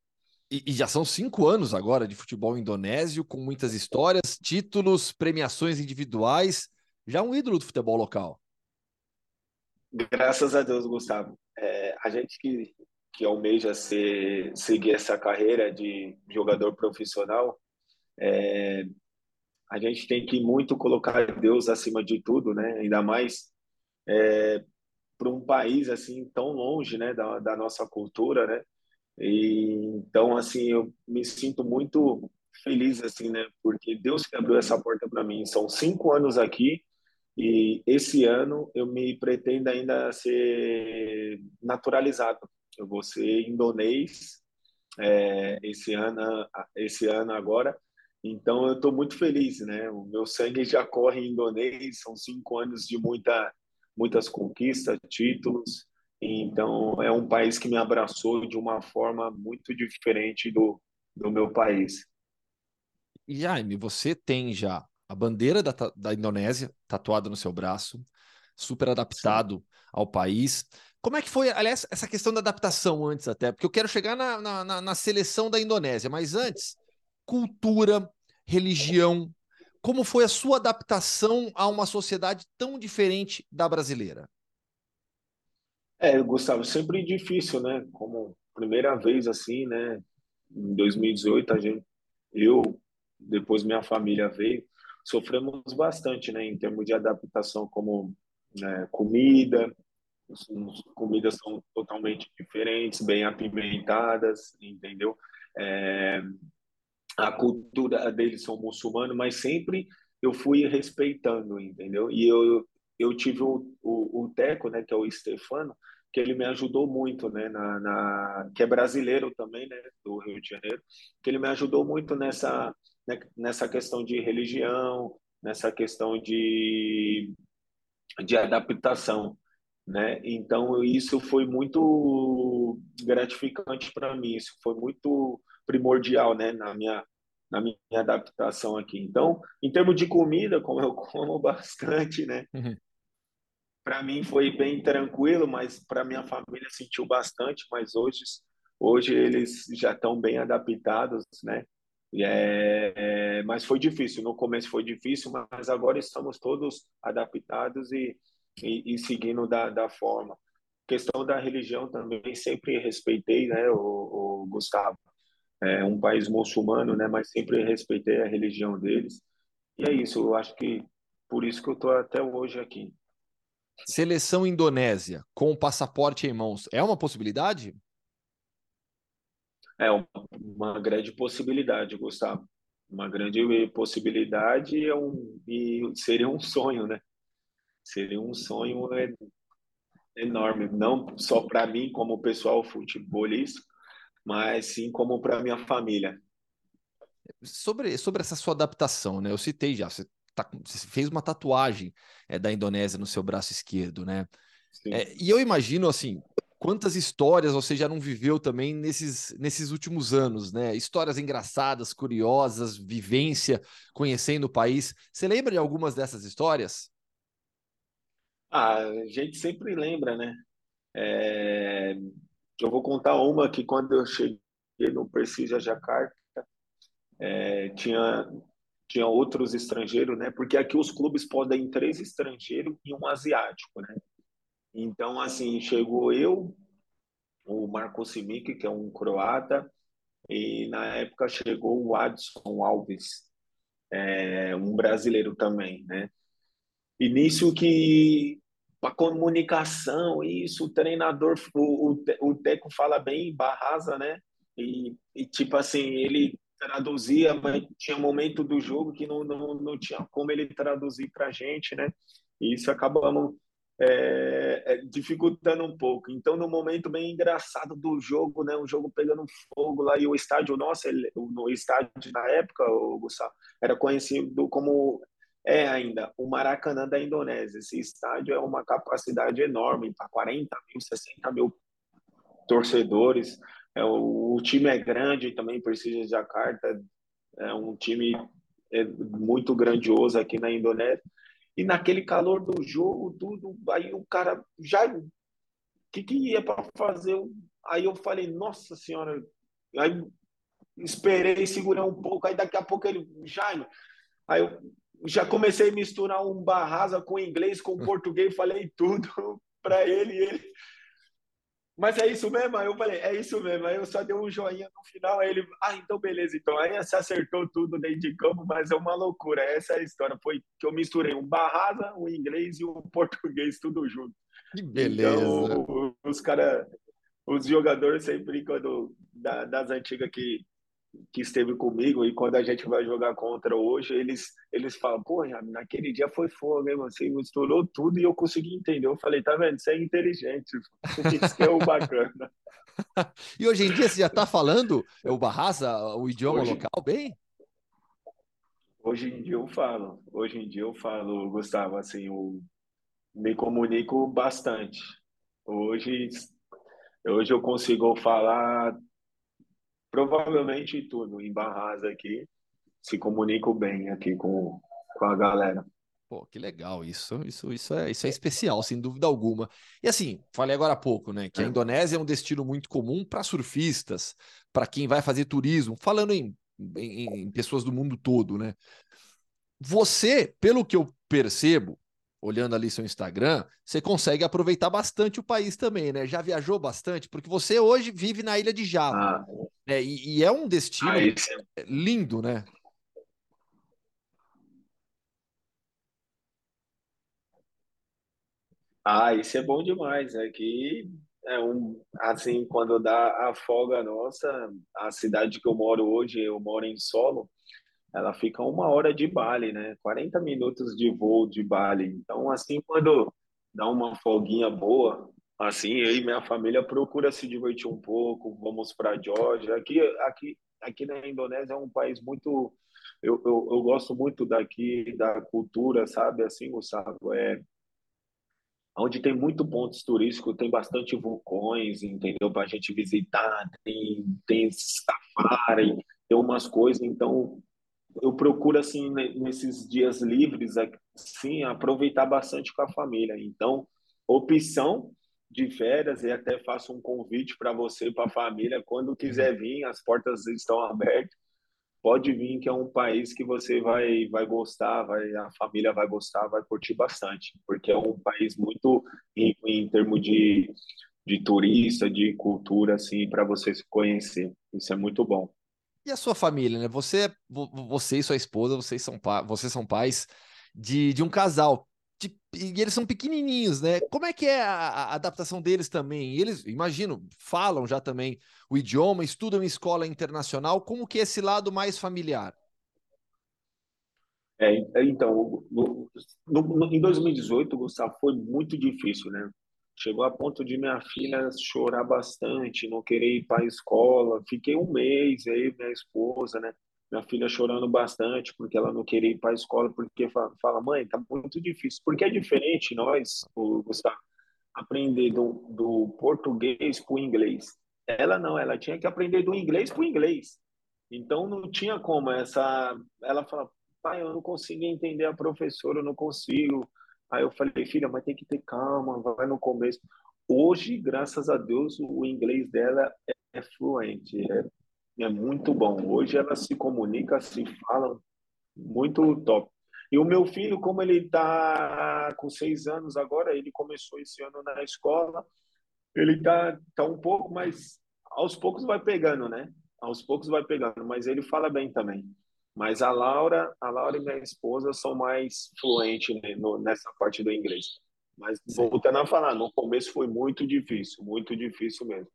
[SPEAKER 5] E, e, já são cinco anos agora de futebol indonésio, com muitas histórias, títulos, premiações individuais. Já um ídolo do futebol local.
[SPEAKER 6] Graças a Deus, Gustavo. É, a gente que, que almeja ser, seguir essa carreira de jogador profissional, é, a gente tem que muito colocar Deus acima de tudo, né? Ainda mais é, para um país assim tão longe, né, da, da nossa cultura, né? E, então, assim, eu me sinto muito feliz, assim, né? Porque Deus que abriu essa porta para mim. São cinco anos aqui e esse ano eu me pretendo ainda ser naturalizado. Eu vou ser indonês é, esse ano, esse ano agora. Então, eu estou muito feliz, né? O meu sangue já corre em indonês. São cinco anos de muita, muitas conquistas, títulos. Então, é um país que me abraçou de uma forma muito diferente do, do meu país.
[SPEAKER 5] E Jaime, você tem já a bandeira da, da Indonésia tatuada no seu braço, super adaptado ao país. Como é que foi, aliás, essa questão da adaptação antes até? Porque eu quero chegar na, na, na seleção da Indonésia, mas antes, cultura, religião, como foi a sua adaptação a uma sociedade tão diferente da brasileira?
[SPEAKER 6] É, Gustavo, sempre difícil, né? Como primeira vez assim, né? Em 2018, a gente, eu, depois minha família veio, sofremos bastante, né? Em termos de adaptação, como né, comida, as comidas são totalmente diferentes, bem apimentadas, entendeu? É, a cultura deles são muçulmanos, mas sempre eu fui respeitando, entendeu? E eu, eu tive o, o, o Teco, né, que é o Stefano, que ele me ajudou muito, né, na, na, que é brasileiro também, né, do Rio de Janeiro, que ele me ajudou muito nessa né, nessa questão de religião, nessa questão de de adaptação, né? Então isso foi muito gratificante para mim, isso foi muito primordial, né, na minha na minha adaptação aqui. Então, em termos de comida, como eu como [LAUGHS] bastante, né? Uhum para mim foi bem tranquilo, mas para minha família sentiu bastante. Mas hoje, hoje eles já estão bem adaptados, né? É, é, mas foi difícil. No começo foi difícil, mas agora estamos todos adaptados e, e, e seguindo da, da forma. Questão da religião também sempre respeitei, né, o, o Gustavo. É um país muçulmano, né, mas sempre respeitei a religião deles. E é isso. Eu acho que por isso que eu estou até hoje aqui.
[SPEAKER 5] Seleção Indonésia com o passaporte em mãos é uma possibilidade?
[SPEAKER 6] É uma grande possibilidade, Gustavo. Uma grande possibilidade é um, e seria um sonho, né? Seria um sonho enorme, não só para mim como pessoal futebolista, mas sim como para minha família.
[SPEAKER 5] Sobre, sobre essa sua adaptação, né? Eu citei já, você tá, fez uma tatuagem é, da Indonésia no seu braço esquerdo, né? É, e eu imagino, assim, quantas histórias você já não viveu também nesses, nesses últimos anos, né? Histórias engraçadas, curiosas, vivência, conhecendo o país. Você lembra de algumas dessas histórias?
[SPEAKER 6] Ah, a gente sempre lembra, né? É... Eu vou contar uma que quando eu cheguei no Precisa Jakarta, é, tinha tinha outros estrangeiros, né? Porque aqui os clubes podem três estrangeiros e um asiático, né? Então, assim, chegou eu, o Marco Simic, que é um croata, e na época chegou o Adson Alves, é, um brasileiro também, né? Nisso que a comunicação, isso, o treinador, o, o, o Teco fala bem Barrasa, né? E, e, tipo assim, ele traduzia, mas tinha um momento do jogo que não, não, não tinha como ele traduzir para a gente, né? E isso acabamos é, é, dificultando um pouco. Então, no momento bem engraçado do jogo, né, o jogo pegando fogo lá e o estádio nosso, ele, no estádio na época, o Gustavo, era conhecido como é ainda o Maracanã da Indonésia. Esse estádio é uma capacidade enorme, para 40 mil, 60 mil torcedores. É, o, o, time é grande também, precisa de Jakarta, é um time é, muito grandioso aqui na Indonésia. E naquele calor do jogo, tudo, aí o cara já. O que, que ia para fazer? Aí eu falei, nossa senhora. Aí esperei, segurei um pouco, aí daqui a pouco ele, Jaime. Aí eu já comecei a misturar um barrasa com inglês, com [LAUGHS] português, falei tudo [LAUGHS] para ele, ele mas é isso mesmo? Aí eu falei, é isso mesmo. Aí eu só dei um joinha no final, aí ele, ah, então beleza. Então aí se acertou tudo dentro de campo, mas é uma loucura. Essa é a história. Foi que eu misturei um barrasa, o um inglês e o um [LAUGHS] português, tudo junto.
[SPEAKER 5] Que beleza.
[SPEAKER 6] Então, os caras, os jogadores sempre, quando da, das antigas que que esteve comigo e quando a gente vai jogar contra hoje, eles eles falam, pô, naquele dia foi fogo, hein, você misturou tudo e eu consegui entender. Eu falei, tá vendo, você é inteligente, [LAUGHS] isso que é o bacana. [LAUGHS]
[SPEAKER 5] e hoje em dia você já está falando o Barraça, o idioma hoje, local bem?
[SPEAKER 6] Hoje em dia eu falo, hoje em dia eu falo, Gustavo, assim, eu me comunico bastante. Hoje, hoje eu consigo falar provavelmente tudo em Barras aqui. Se comunico bem aqui com, com a galera.
[SPEAKER 5] Pô, que legal isso. Isso, isso, é, isso é especial, sem dúvida alguma. E assim, falei agora há pouco, né? Que a é. Indonésia é um destino muito comum para surfistas, para quem vai fazer turismo, falando em, em, em pessoas do mundo todo, né? Você, pelo que eu percebo, olhando ali seu Instagram, você consegue aproveitar bastante o país também, né? Já viajou bastante, porque você hoje vive na ilha de Java. Ah, né? e, e, é um destino ah, lindo, né?
[SPEAKER 6] Ah, isso é bom demais. Aqui é um assim, quando dá a folga nossa, a cidade que eu moro hoje, eu moro em Solo ela fica uma hora de Bali, né? 40 minutos de voo de Bali. Então, assim, quando dá uma folguinha boa, assim, eu e minha família procura se divertir um pouco, vamos para Georgia. Aqui, aqui, aqui na Indonésia é um país muito eu, eu, eu, gosto muito daqui da cultura, sabe? Assim, Gustavo, é onde tem muito pontos turísticos, tem bastante vulcões, entendeu? Para a gente visitar, tem, tem safari, tem umas coisas. Então, eu procuro assim nesses dias livres assim aproveitar bastante com a família. Então opção de férias e até faço um convite para você para a família quando quiser vir as portas estão abertas pode vir que é um país que você vai vai gostar vai a família vai gostar vai curtir bastante porque é um país muito rico em termos de de turista de cultura assim para você se conhecer. Isso é muito bom
[SPEAKER 5] e a sua família, né? Você, você e sua esposa, vocês são, vocês são pais de, de um casal. De, e eles são pequenininhos, né? Como é que é a, a, adaptação deles também? Eles, imagino, falam já também o idioma, estudam em escola internacional. Como que é esse lado mais familiar?
[SPEAKER 6] É, então, no, no, em 2018, Gustavo, foi muito difícil, né? Chegou a ponto de minha filha chorar bastante, não querer ir para a escola. Fiquei um mês aí, minha esposa, né? Minha filha chorando bastante porque ela não queria ir para a escola, porque fala, mãe, tá muito difícil. Porque é diferente nós, Gustavo, aprender do, do português para o inglês. Ela não, ela tinha que aprender do inglês para o inglês. Então não tinha como essa. Ela fala, pai, eu não consigo entender a professora, eu não consigo Aí eu falei, filha, mas tem que ter calma, vai no começo. Hoje, graças a Deus, o inglês dela é, fluente, é, é muito bom. Hoje ela se comunica, se fala muito top. E o meu filho, como ele está com seis anos agora, ele começou esse ano na escola, ele está tá um pouco, mas aos poucos vai pegando, né? Aos poucos vai pegando, mas ele fala bem também. Mas a Laura, a Laura e minha esposa são mais fluentes né, no, nessa parte do inglês. Mas voltando a falar, no começo foi muito difícil, muito difícil mesmo.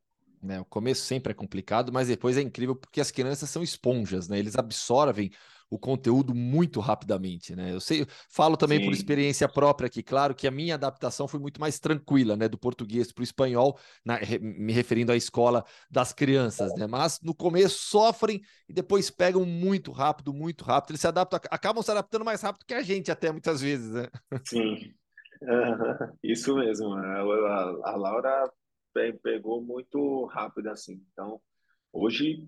[SPEAKER 5] É, o começo sempre é complicado, mas depois é incrível porque as crianças são esponjas, né? Eles absorvem o conteúdo muito rapidamente, né? Eu sei, falo também Sim. por experiência própria aqui, claro que a minha adaptação foi muito mais tranquila, né, do português para o espanhol, na, me referindo à escola das crianças, né? Mas no começo sofrem e depois pegam muito rápido, muito rápido. Eles se adaptam, acabam se adaptando mais rápido que a gente até muitas vezes, né?
[SPEAKER 6] Sim. Uhum, [LAUGHS] isso mesmo. A, a, a Laura pegou muito rápido assim. Então, hoje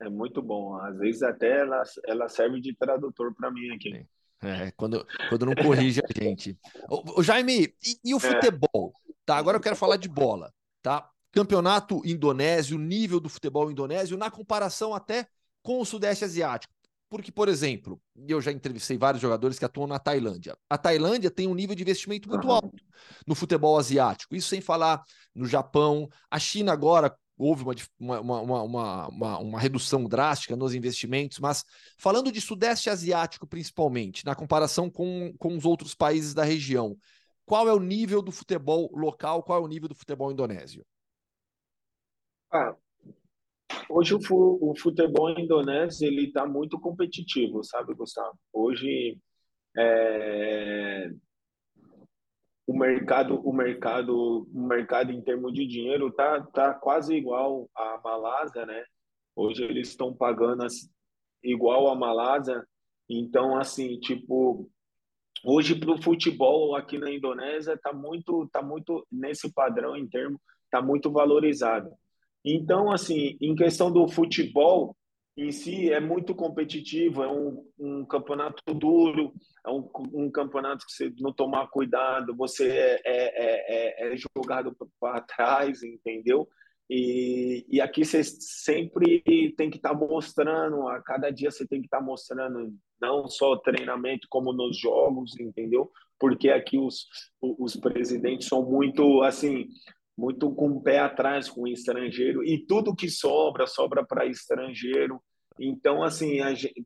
[SPEAKER 6] é muito bom. Às vezes até ela, ela serve de tradutor para mim aqui.
[SPEAKER 5] É, quando, quando não corrige a gente. O, Jaime, e, e, o é. futebol? É. Tá, agora eu quero falar de bola, tá? Campeonato indonésio, nível do futebol indonésio, na comparação até com o Sudeste Asiático. Porque, por exemplo, eu já entrevistei vários jogadores que atuam na Tailândia. A Tailândia tem um nível de investimento muito alto no futebol asiático. Isso sem falar no Japão. A China agora houve uma, uma, uma, uma, redução drástica nos investimentos, mas falando de Sudeste Asiático principalmente, na comparação com, com os outros países da região, qual é o nível do futebol local, qual é o nível do futebol indonésio?
[SPEAKER 6] Ah, Hoje o, futebol indonésio ele está muito competitivo, sabe, Gustavo? Hoje é, o mercado, o mercado, o mercado em termos de dinheiro tá, tá quase igual à Malásia, né? Hoje eles estão pagando igual à Malásia, então assim, tipo, hoje para o futebol aqui na Indonésia tá muito, tá muito nesse padrão em termos, tá muito valorizado. Então, assim, em questão do futebol em si, é muito competitivo, é um, um campeonato duro, é um, um, campeonato que você não tomar cuidado, você é, é, é, é jogado para trás, entendeu? E, e aqui você sempre tem que estar tá mostrando, a cada dia você tem que estar tá mostrando não só treinamento, como nos jogos, entendeu? Porque aqui os, os presidentes são muito, assim, muito com o pé atrás com o estrangeiro e tudo que sobra sobra para estrangeiro então assim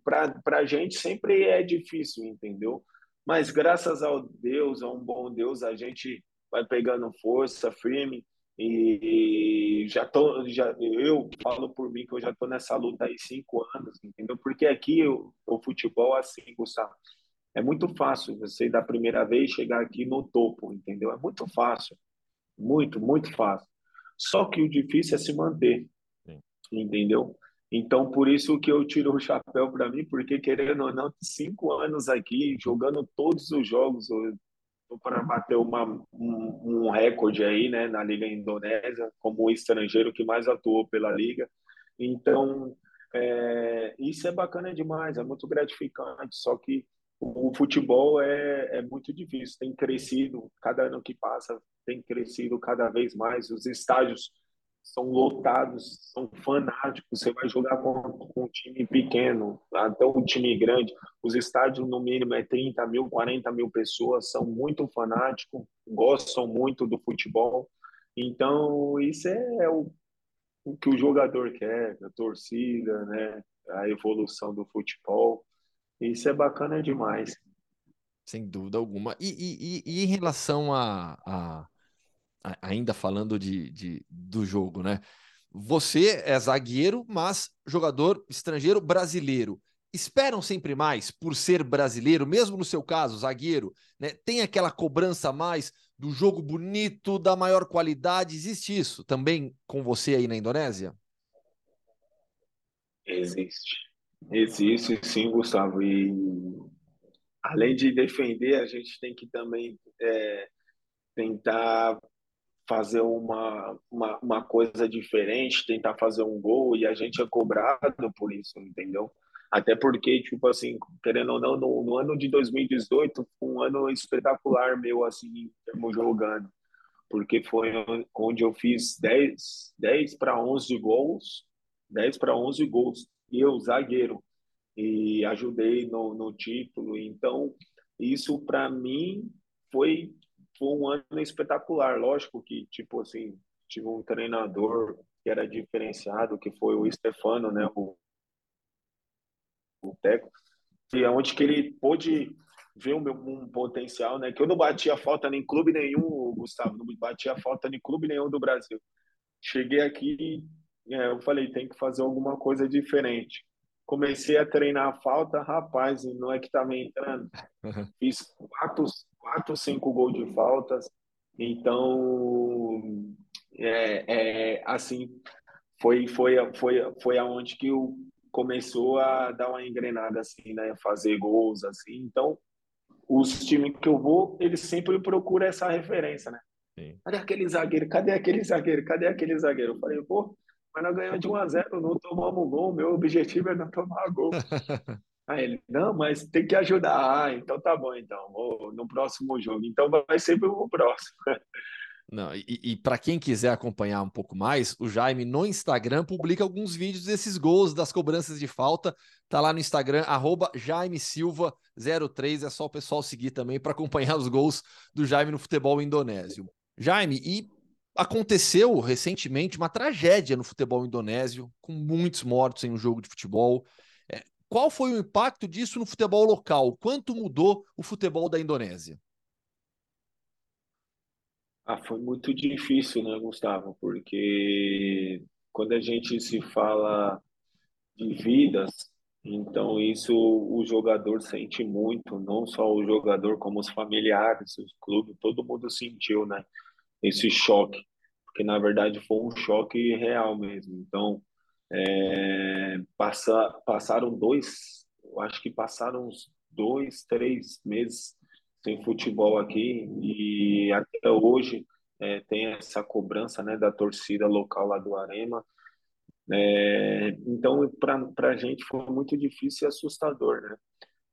[SPEAKER 6] para a gente sempre é difícil entendeu mas graças ao Deus a um bom Deus a gente vai pegando força firme e, já tô já eu falo por mim que eu já tô nessa luta aí cinco anos entendeu porque aqui o, o futebol assim Gustavo é muito fácil você da primeira vez chegar aqui no topo entendeu é muito fácil muito, muito fácil. Só que o difícil é se manter, Sim. entendeu? Então, por isso que eu tiro o chapéu para mim, porque querendo ou não, cinco anos aqui, jogando todos os jogos, para bater uma, um, um, recorde aí, né, na Liga Indonésia, como estrangeiro que mais atuou pela Liga. Então, é, isso é bacana demais, é muito gratificante, só que o futebol é, é muito difícil, tem crescido, cada ano que passa tem crescido cada vez mais, os estádios são lotados, são fanáticos, você vai jogar com, com um time pequeno, até um time grande, os estádios no mínimo é 30 mil, 40 mil pessoas, são muito fanáticos, gostam muito do futebol, então isso é o, o que o jogador quer, a torcida, né, a evolução do futebol, isso é bacana demais.
[SPEAKER 5] Sem dúvida alguma. E, e, e em relação a, a, a, ainda falando de, de, do jogo, né? Você é zagueiro, mas jogador estrangeiro brasileiro. Esperam sempre mais por ser brasileiro, mesmo no seu caso, zagueiro, né? Tem aquela cobrança a mais do jogo bonito, da maior qualidade. Existe isso também com você aí na Indonésia?
[SPEAKER 6] Existe. Existe sim, Gustavo. E além de defender, a gente tem que também é, tentar fazer uma, uma, uma, coisa diferente, tentar fazer um gol, e a gente é cobrado por isso, entendeu? Até porque, tipo assim, querendo ou não, no, no ano de 2018 foi um ano espetacular meu, assim, jogando. Porque foi onde eu fiz 10, 10 para 11 gols, 10 para 11 gols eu, zagueiro, e ajudei no, no título. Então, isso para mim foi, foi um ano espetacular. Lógico que, tipo assim, tive um treinador que era diferenciado, que foi o Stefano, né, o, o Teco, e é onde que ele pôde ver um, um potencial, né, que eu não batia falta em clube nenhum, Gustavo, não batia falta em clube nenhum do Brasil. Cheguei aqui é, eu falei, tem que fazer alguma coisa diferente. Comecei a treinar a falta, rapaz, não é que estava entrando. [LAUGHS] Fiz quatro, quatro, cinco gols de faltas. Então, é, é, assim, foi, foi, foi, foi aonde que o começou a dar uma engrenada, assim, né? Fazer gols, assim. Então, os times que eu vou, eles sempre procuram essa referência, né? Sim. Cadê aquele zagueiro? Cadê aquele zagueiro? Cadê aquele zagueiro? Eu falei, pô, mas nós ganhamos de 1 a [LAUGHS] 0 não tomamos gol. Meu objetivo é não tomar gol. Aí ele, não, mas tem que ajudar. Ah, então tá bom, então. Vou no próximo jogo. Então vai ser o próximo. [LAUGHS]
[SPEAKER 5] Não, e, e para quem quiser acompanhar um pouco mais, o Jaime no Instagram publica alguns vídeos desses gols, das cobranças de falta. Tá lá no Instagram, arroba Jaime Silva 03. É só o pessoal seguir também para acompanhar os gols do Jaime no futebol indonésio. Jaime, e aconteceu recentemente uma tragédia no futebol indonésio, com muitos mortos em um jogo de futebol. É, qual foi o impacto disso no futebol local? Quanto mudou o futebol da Indonésia?
[SPEAKER 6] Ah, foi muito difícil, né, Gustavo? Porque quando a gente se fala de vidas, então isso o jogador sente muito, não só o jogador, como os familiares, os clubes, todo mundo sentiu, né? Esse choque, porque na verdade foi um choque real mesmo. Então, é, passa, passaram dois, eu acho que passaram uns dois, três meses sem futebol aqui e até hoje é, tem essa cobrança né, da torcida local lá do Arema. É, então, para a gente foi muito difícil e assustador, né?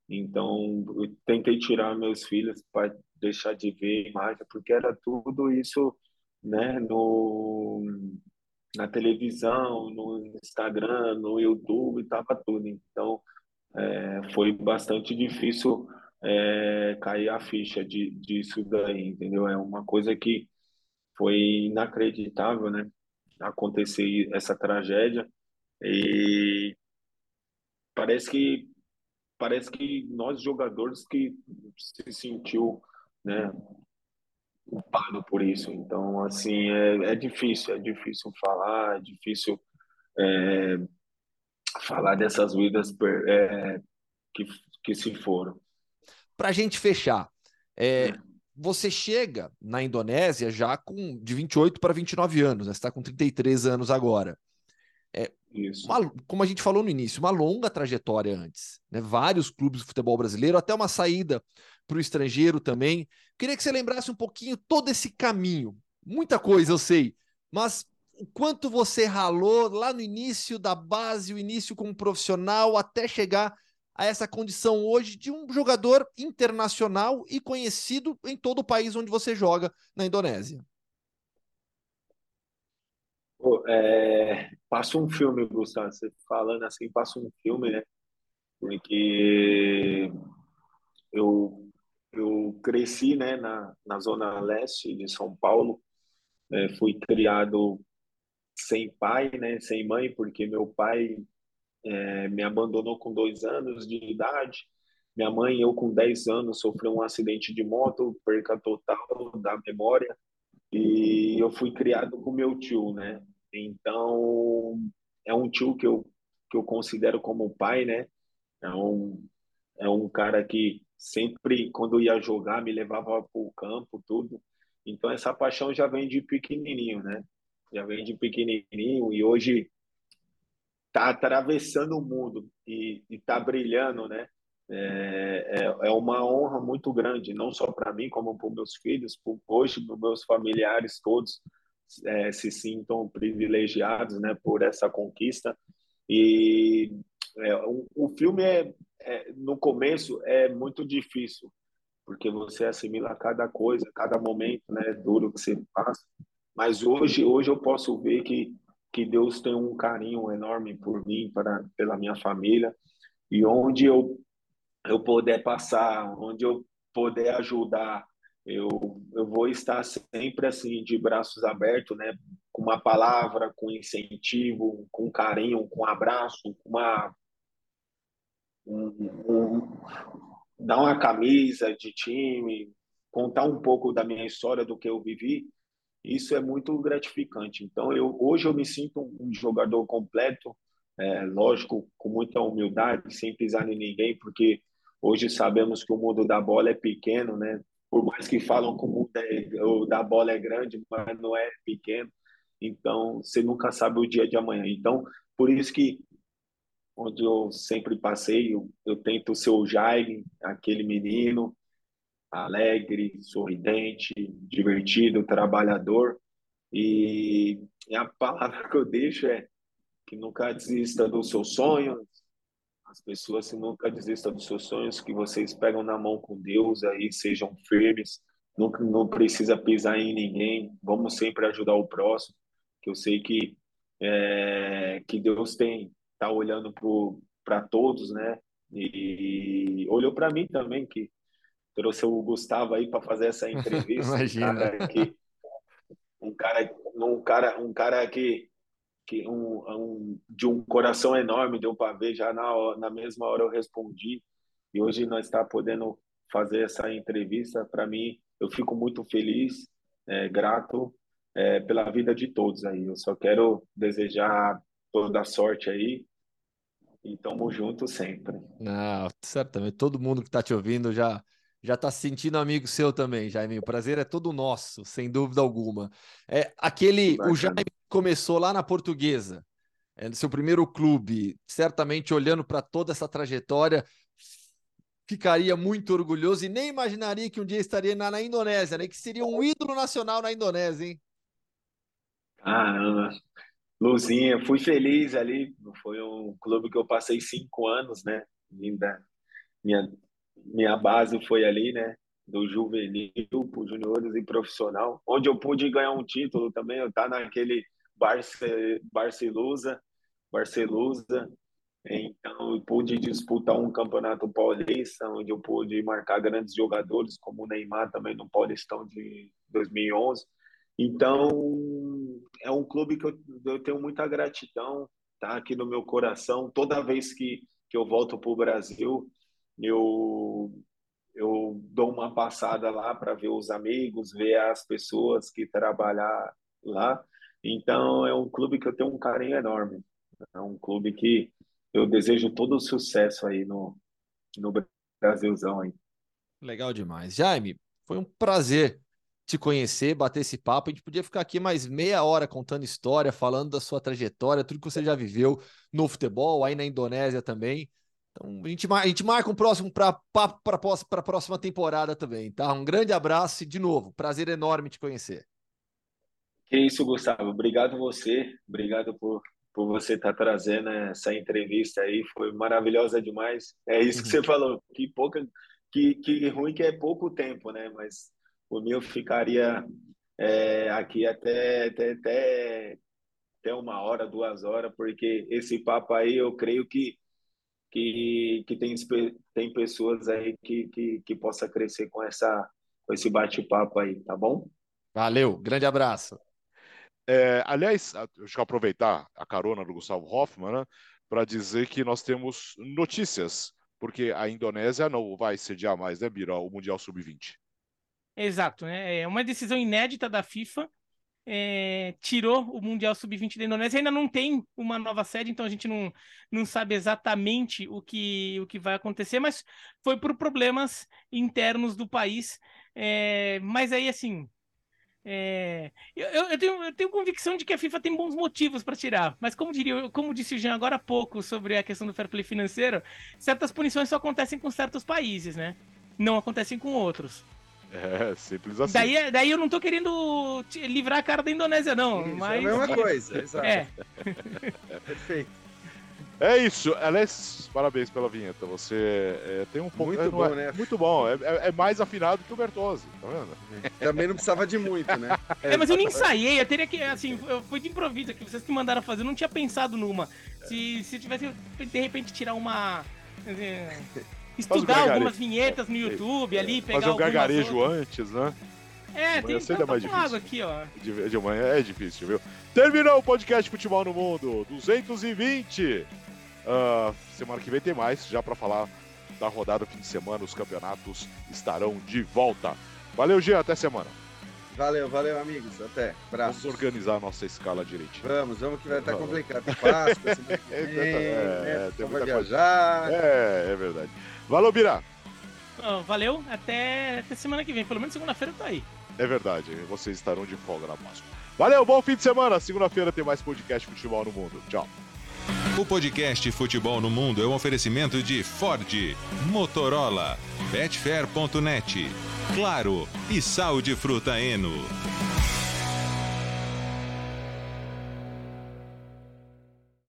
[SPEAKER 6] Então, eu tentei tirar meus filhos para deixar de ver imagem, porque era tudo isso, né, no na televisão, no Instagram, no YouTube, tava tudo. Então, é, foi bastante difícil é, cair a ficha de, disso daí, entendeu? É uma coisa que foi inacreditável, né? Acontecer essa tragédia e parece que parece que nós jogadores que se sentiu, né, culpado por isso. Então, assim, é, é difícil, é difícil falar, é difícil é, falar dessas vidas é, que, que se foram.
[SPEAKER 5] Para a gente fechar, é, você chega na Indonésia já com de 28 para 29 anos, né? você está com 33 anos agora. É. Uma, como a gente falou no início, uma longa trajetória antes. Né? Vários clubes do futebol brasileiro, até uma saída para o estrangeiro também. Queria que você lembrasse um pouquinho todo esse caminho. Muita coisa, eu sei, mas o quanto você ralou lá no início da base, o início como profissional, até chegar a essa condição hoje de um jogador internacional e conhecido em todo o país onde você joga na Indonésia.
[SPEAKER 6] É, passa um filme, Gustavo, você falando assim, passa um filme, né? Porque eu, eu cresci né, na, na zona leste de São Paulo, é, fui criado sem pai, né, sem mãe, porque meu pai é, me abandonou com dois anos de idade. Minha mãe, eu com 10 anos, sofreu um acidente de moto, perca total da memória. E eu fui criado com meu tio, né? Então, é um tio que eu, que eu considero como pai, né? É um, é um cara que sempre, quando ia jogar, me levava para o campo, tudo. Então, essa paixão já vem de pequenininho, né? Já vem de pequenininho e hoje tá atravessando o mundo e, está brilhando, né? É, é, é, uma honra muito grande, não só para mim, como para meus filhos, por, hoje, para meus familiares todos é, se sintam privilegiados né, por essa conquista. E é, o, o, filme, é, é, no começo, é muito difícil, porque você assimila cada coisa, cada momento né, duro que você passa. Mas hoje, hoje eu posso ver que que Deus tem um carinho enorme por mim, para, pela minha família, e onde eu, eu puder passar, onde eu puder ajudar, eu, eu vou estar sempre assim, de braços abertos, né? com uma palavra, com incentivo, com carinho, com abraço, com uma. Um, um, dar uma camisa de time, contar um pouco da minha história, do que eu vivi, isso é muito gratificante. Então, eu, hoje eu me sinto um jogador completo, é, lógico, com muita humildade, sem pisar em ninguém, porque hoje sabemos que o mundo da bola é pequeno, né? Por mais que falam que o mundo é, o da bola é grande, mas não é pequeno. Então, você nunca sabe o dia de amanhã. Então, por isso que onde eu sempre passei, eu, eu tento ser o Jaime, aquele menino alegre, sorridente, divertido, trabalhador. E, e a palavra que eu deixo é que nunca desista dos seus sonhos. As pessoas que nunca desistam dos seus sonhos, que vocês pegam na mão com Deus aí, sejam firmes. Nunca não precisa pisar em ninguém. Vamos sempre ajudar o próximo, que eu sei que é, que Deus tem tá olhando para todos, né? E, olhou para mim também que trouxe o Gustavo aí para fazer essa [LAUGHS] entrevista.
[SPEAKER 5] Imagina.
[SPEAKER 6] Um cara, que, um cara, um cara, um cara que, que um, um, de um coração enorme deu para ver já na, na mesma hora eu respondi e hoje nós está podendo fazer essa entrevista para mim eu fico muito feliz é, grato é, pela vida de todos aí eu só quero desejar toda a sorte aí e tamo junto sempre.
[SPEAKER 5] Não, certamente. Todo mundo que está te ouvindo já já está se sentindo amigo seu também, Jaime. O prazer é todo nosso, sem dúvida alguma. É aquele o Jaime começou lá na Portuguesa, é seu primeiro clube, certamente olhando para toda essa trajetória, ficaria muito orgulhoso e nem imaginaria que um dia estaria na, na Indonésia, né? Que seria um ídolo nacional na Indonésia, hein?
[SPEAKER 6] Caramba, Luzinha, fui feliz ali. Foi um clube que eu passei cinco anos, né? Ainda minha minha base foi ali, né? Do juvenil para juniores e profissional, onde eu pude ganhar um título também. Eu tá naquele Barce, Barcelusa, Barcelusa. Então, eu pude disputar um campeonato paulista, onde eu pude marcar grandes jogadores, como o Neymar também no Paulistão de 2011. Então, é um clube que eu, eu tenho muita gratidão, tá aqui no meu coração. Toda vez que, que eu volto para o Brasil, eu, eu dou uma passada lá para ver os amigos, ver as pessoas que trabalham lá. Então, é um clube que eu tenho um carinho enorme. É um clube que eu desejo todo o sucesso aí no, no Brasilzão aí.
[SPEAKER 5] Legal demais. Jaime, foi um prazer te conhecer, bater esse papo. A gente podia ficar aqui mais meia hora contando história, falando da sua trajetória, tudo que você já viveu no futebol, aí na Indonésia também. Então, a gente, a gente marca um próximo para a próxima temporada também, tá? Um grande abraço e, de novo, prazer enorme te conhecer.
[SPEAKER 6] Que isso, Gustavo. Obrigado você. Obrigado por, por você estar tá trazendo essa entrevista aí. Foi maravilhosa demais. É isso que você falou. Que pouca, que, que ruim que é pouco tempo, né? Mas o meu ficaria é, aqui até, até, até, até uma hora, duas horas, porque esse papo aí eu creio que, que, que tem, tem pessoas aí que, que, que possa crescer com, essa, com esse bate-papo aí, tá bom?
[SPEAKER 5] Valeu, grande abraço.
[SPEAKER 2] É, aliás, deixa eu aproveitar a carona do Gustavo Hoffman né, para dizer que nós temos notícias, porque a Indonésia não vai sediar mais, né, Bira, o Mundial Sub-20.
[SPEAKER 3] Exato, né? É uma decisão inédita da FIFA. É, tirou o Mundial Sub-20 da Indonésia. Ainda não tem uma nova sede, então a gente não, não sabe exatamente o que, o que vai acontecer, mas foi por problemas internos do país. É, mas aí, assim, é, eu, eu, tenho, eu tenho convicção de que a FIFA tem bons motivos para tirar, mas como diria, como disse o Jean agora há pouco sobre a questão do fair play financeiro, certas punições só acontecem com certos países, né? Não acontecem com outros.
[SPEAKER 2] É, simples assim.
[SPEAKER 3] Daí, daí eu não tô querendo livrar a cara da Indonésia, não. Isso, mas...
[SPEAKER 4] É a mesma [LAUGHS] coisa, exato.
[SPEAKER 3] É.
[SPEAKER 4] Perfeito.
[SPEAKER 2] É isso. Aliás, parabéns pela vinheta. Você é, tem um pouco.
[SPEAKER 4] Muito
[SPEAKER 2] é,
[SPEAKER 4] bom,
[SPEAKER 2] é,
[SPEAKER 4] né?
[SPEAKER 2] Muito bom. É, é, é mais afinado que o Bertozzi, tá vendo?
[SPEAKER 4] Também não precisava de muito, né? [LAUGHS]
[SPEAKER 3] É, mas eu não ensaiei. Eu teria que. Assim, eu fui de improviso aqui. Vocês que mandaram fazer. Eu não tinha pensado numa. Se, se tivesse, de repente, tirar uma. Assim, [LAUGHS] estudar algumas vinhetas no YouTube ali, pegar
[SPEAKER 2] Fazer um gargarejo
[SPEAKER 3] outras.
[SPEAKER 2] antes, né?
[SPEAKER 3] É, tem
[SPEAKER 2] que mais difícil.
[SPEAKER 3] água aqui, ó.
[SPEAKER 2] De, de manhã é difícil, viu? Terminou o podcast Futebol no Mundo 220. Uh, semana que vem tem mais, já para falar da rodada fim de semana. Os campeonatos estarão de volta. Valeu, Gia, até semana.
[SPEAKER 4] Valeu, valeu, amigos. Até.
[SPEAKER 2] Vamos organizar a nossa escala direitinho.
[SPEAKER 4] Vamos, vamos que vai estar complicado. Páscoa, [LAUGHS] semana que
[SPEAKER 2] É,
[SPEAKER 4] vem,
[SPEAKER 2] é,
[SPEAKER 4] né?
[SPEAKER 2] tem
[SPEAKER 4] Só
[SPEAKER 2] muita
[SPEAKER 4] vai
[SPEAKER 2] coisa.
[SPEAKER 4] viajar.
[SPEAKER 2] É, é verdade. Valeu, Bira.
[SPEAKER 3] Ó, valeu, até, até semana que vem. Pelo menos segunda-feira eu tô aí.
[SPEAKER 2] É verdade, vocês estarão de folga na Páscoa. Valeu, bom fim de semana. Segunda-feira tem mais podcast Futebol no Mundo. Tchau.
[SPEAKER 1] O podcast Futebol no Mundo é um oferecimento de Ford, Motorola, Betfair.net, Claro e Sal de Fruta Eno.